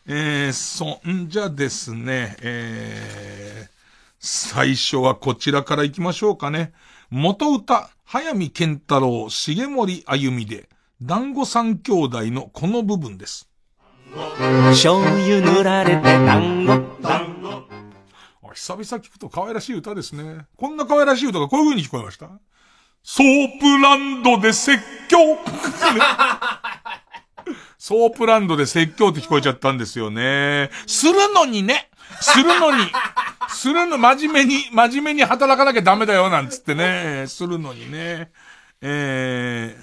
えー、そんじゃですね、えー、最初はこちらから行きましょうかね。元歌、早見健太郎、重森あゆみで、団子三兄弟のこの部分です。醤油塗られて団子団子あ久々聞くと可愛らしい歌ですね。こんな可愛らしい歌がこういう風に聞こえました？ソープランドで説教ソープランドで説教って聞こえちゃったんですよね。するのにね。するのに。するの、真面目に、真面目に働かなきゃダメだよ、なんつってね。するのにね。え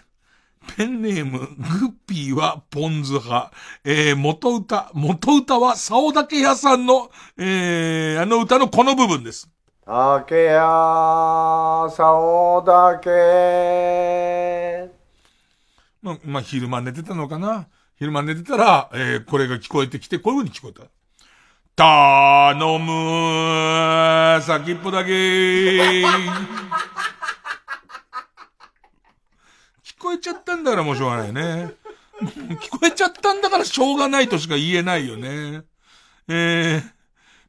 ー、ペンネーム、グッピーはポン酢派。えー、元歌、元歌は竿竹屋さんの、えー、あの歌のこの部分です。竹や竿だけ。まあ、まあ、昼間寝てたのかな昼間寝てたら、えー、これが聞こえてきて、こういう風に聞こえた。頼む先っぽだけ 聞こえちゃったんだからもうしょうがないね。聞こえちゃったんだからしょうがないとしか言えないよね。えー、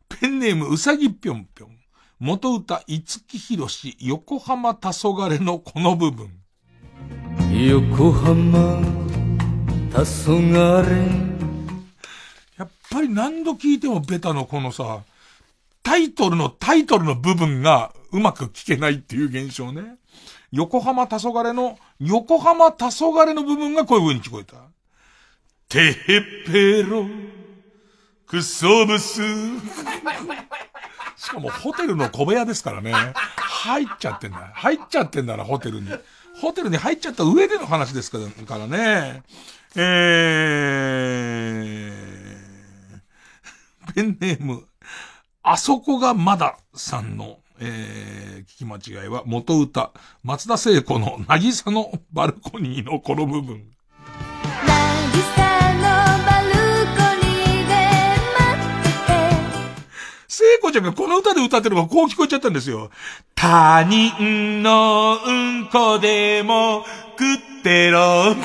ペンネームうさぎぴょんぴょん。元歌、五木ひろし、横浜黄昏のこの部分。横浜黄昏やっぱり何度聞いてもベタのこのさ、タイトルのタイトルの部分がうまく聞けないっていう現象ね。横浜黄昏の、横浜黄昏の部分がこういう風に聞こえた。てへっぺろ、くそぶす。しかもホテルの小部屋ですからね。入っちゃってんだ。入っちゃってんだな、ホテルに。ホテルに入っちゃった上での話ですからね。えー、ペンネーム、あそこがまださんの、えー、聞き間違いは元歌、松田聖子の渚のバルコニーのこの部分。聖子ちゃんがこの歌で歌ってるのがこう聞こえちゃったんですよ。他人のうんこでも食ってろ。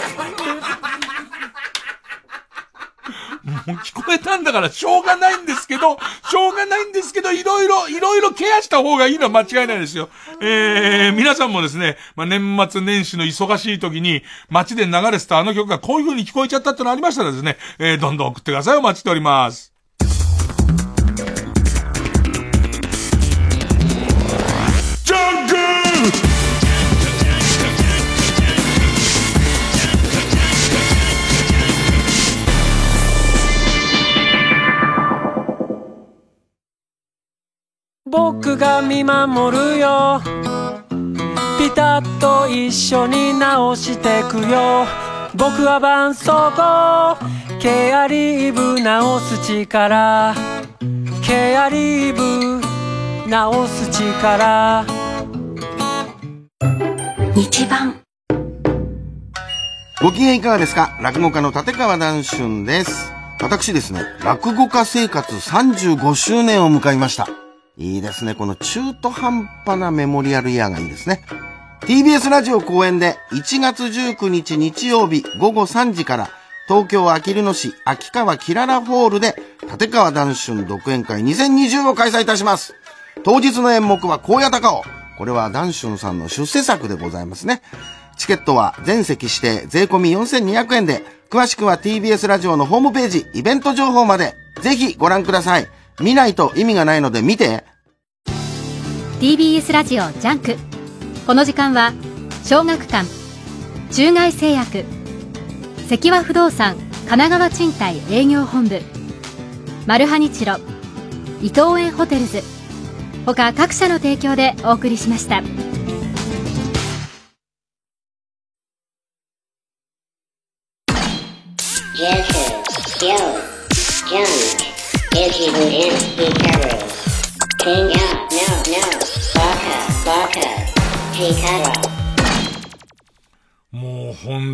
もう聞こえたんだからしょうがないんですけど、しょうがないんですけど、いろいろ、いろいろケアした方がいいのは間違いないですよ。えー、皆さんもですね、まあ、年末年始の忙しい時に街で流れてたあの曲がこういう風に聞こえちゃったってのありましたらですね、えー、どんどん送ってください。お待ちしております。僕が見守るよ。ピタッと一緒に直してくよ。僕は絆創膏。ケアリーブ直す力。ケアリーブ直す力。日番。ご機嫌いかがですか？落語家の立川談春です。私ですね、落語家生活35周年を迎えました。いいですね。この中途半端なメモリアルイヤーがいいですね。TBS ラジオ公演で1月19日日曜日午後3時から東京あきる野市秋川キララホールで立川談春独演会2020を開催いたします。当日の演目は荒野高尾。これは談春さんの出世作でございますね。チケットは全席指定税込み4200円で、詳しくは TBS ラジオのホームページ、イベント情報まで、ぜひご覧ください。見ないと意味がないので見て。TBS ラジオジャンクこの時間は小学館中外製薬積和不動産神奈川賃貸営業本部マルハニチロ伊藤園ホテルズ他各社の提供でお送りしました。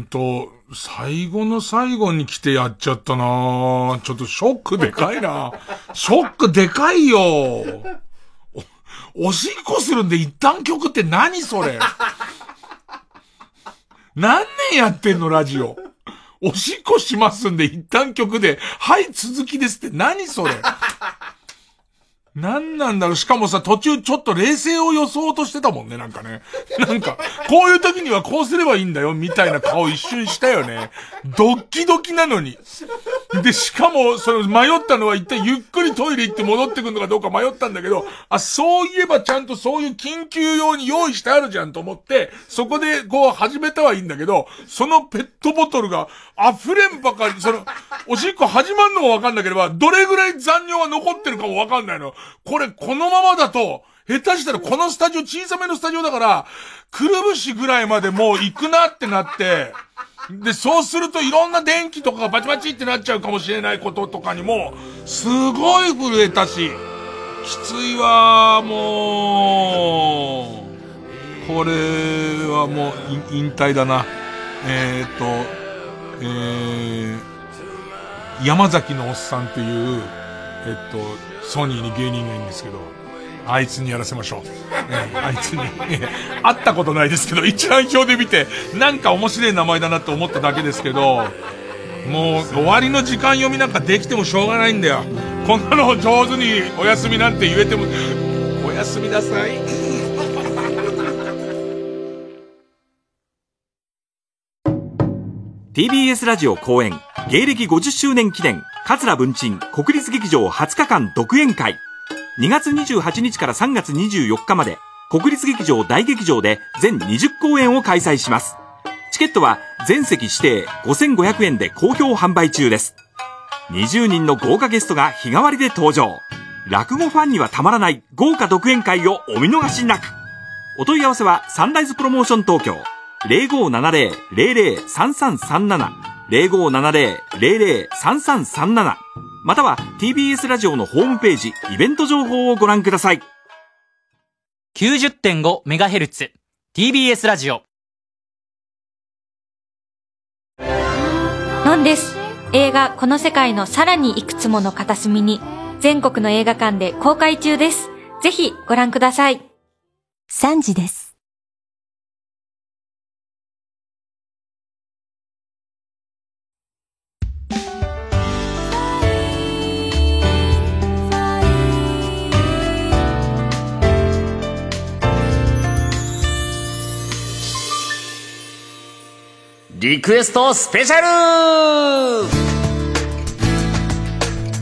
と、最後の最後に来てやっちゃったな。ちょっとショックでかいな。ショックでかいよ。お、おしっこするんで一旦曲って何それ。何年やってんのラジオ。おしっこしますんで一旦曲で、はい続きですって何それ。何なんだろう？しかもさ、途中ちょっと冷静を装おうとしてたもんね、なんかね。なんか、こういう時にはこうすればいいんだよ、みたいな顔一瞬したよね。ドッキドキなのに。で、しかも、その迷ったのは一体ゆっくりトイレ行って戻ってくるのかどうか迷ったんだけど、あ、そういえばちゃんとそういう緊急用に用意してあるじゃんと思って、そこでこう始めたはいいんだけど、そのペットボトルが溢れんばかり、その、おしっこ始まるのもわかんなければ、どれぐらい残尿が残ってるかもわかんないの。これ、このままだと、下手したらこのスタジオ、小さめのスタジオだから、くるぶしぐらいまでもう行くなってなって、で、そうするといろんな電気とかがバチバチってなっちゃうかもしれないこととかにも、すごい震えたし、きついわ、もう。これはもう、引退だな。えっと、えー、山崎のおっさんっていう、えっと、ソニーに芸人がいるんですけど、あいつにやらせましょう。ええあいつに。会ったことないですけど、一覧表で見て、なんか面白い名前だなって思っただけですけど、もう終わりの時間読みなんかできてもしょうがないんだよ。こんなの上手にお休みなんて言えても、おやすみなさい。TBS ラジオ公演芸歴50周年記念桂文鎮国立劇場20日間独演会2月28日から3月24日まで国立劇場大劇場で全20公演を開催します。チケットは全席指定5500円で好評販売中です。20人の豪華ゲストが日替わりで登場。落語ファンにはたまらない豪華独演会をお見逃しなく。お問い合わせはサンライズプロモーション東京。0570-003337 0570-003337または TBS ラジオのホームページイベント情報をご覧ください。90.5MHz TBS ラジオ。なんです。映画この世界のさらにいくつもの片隅に全国の映画館で公開中です。ぜひご覧ください。3時ですリクエストスペシャル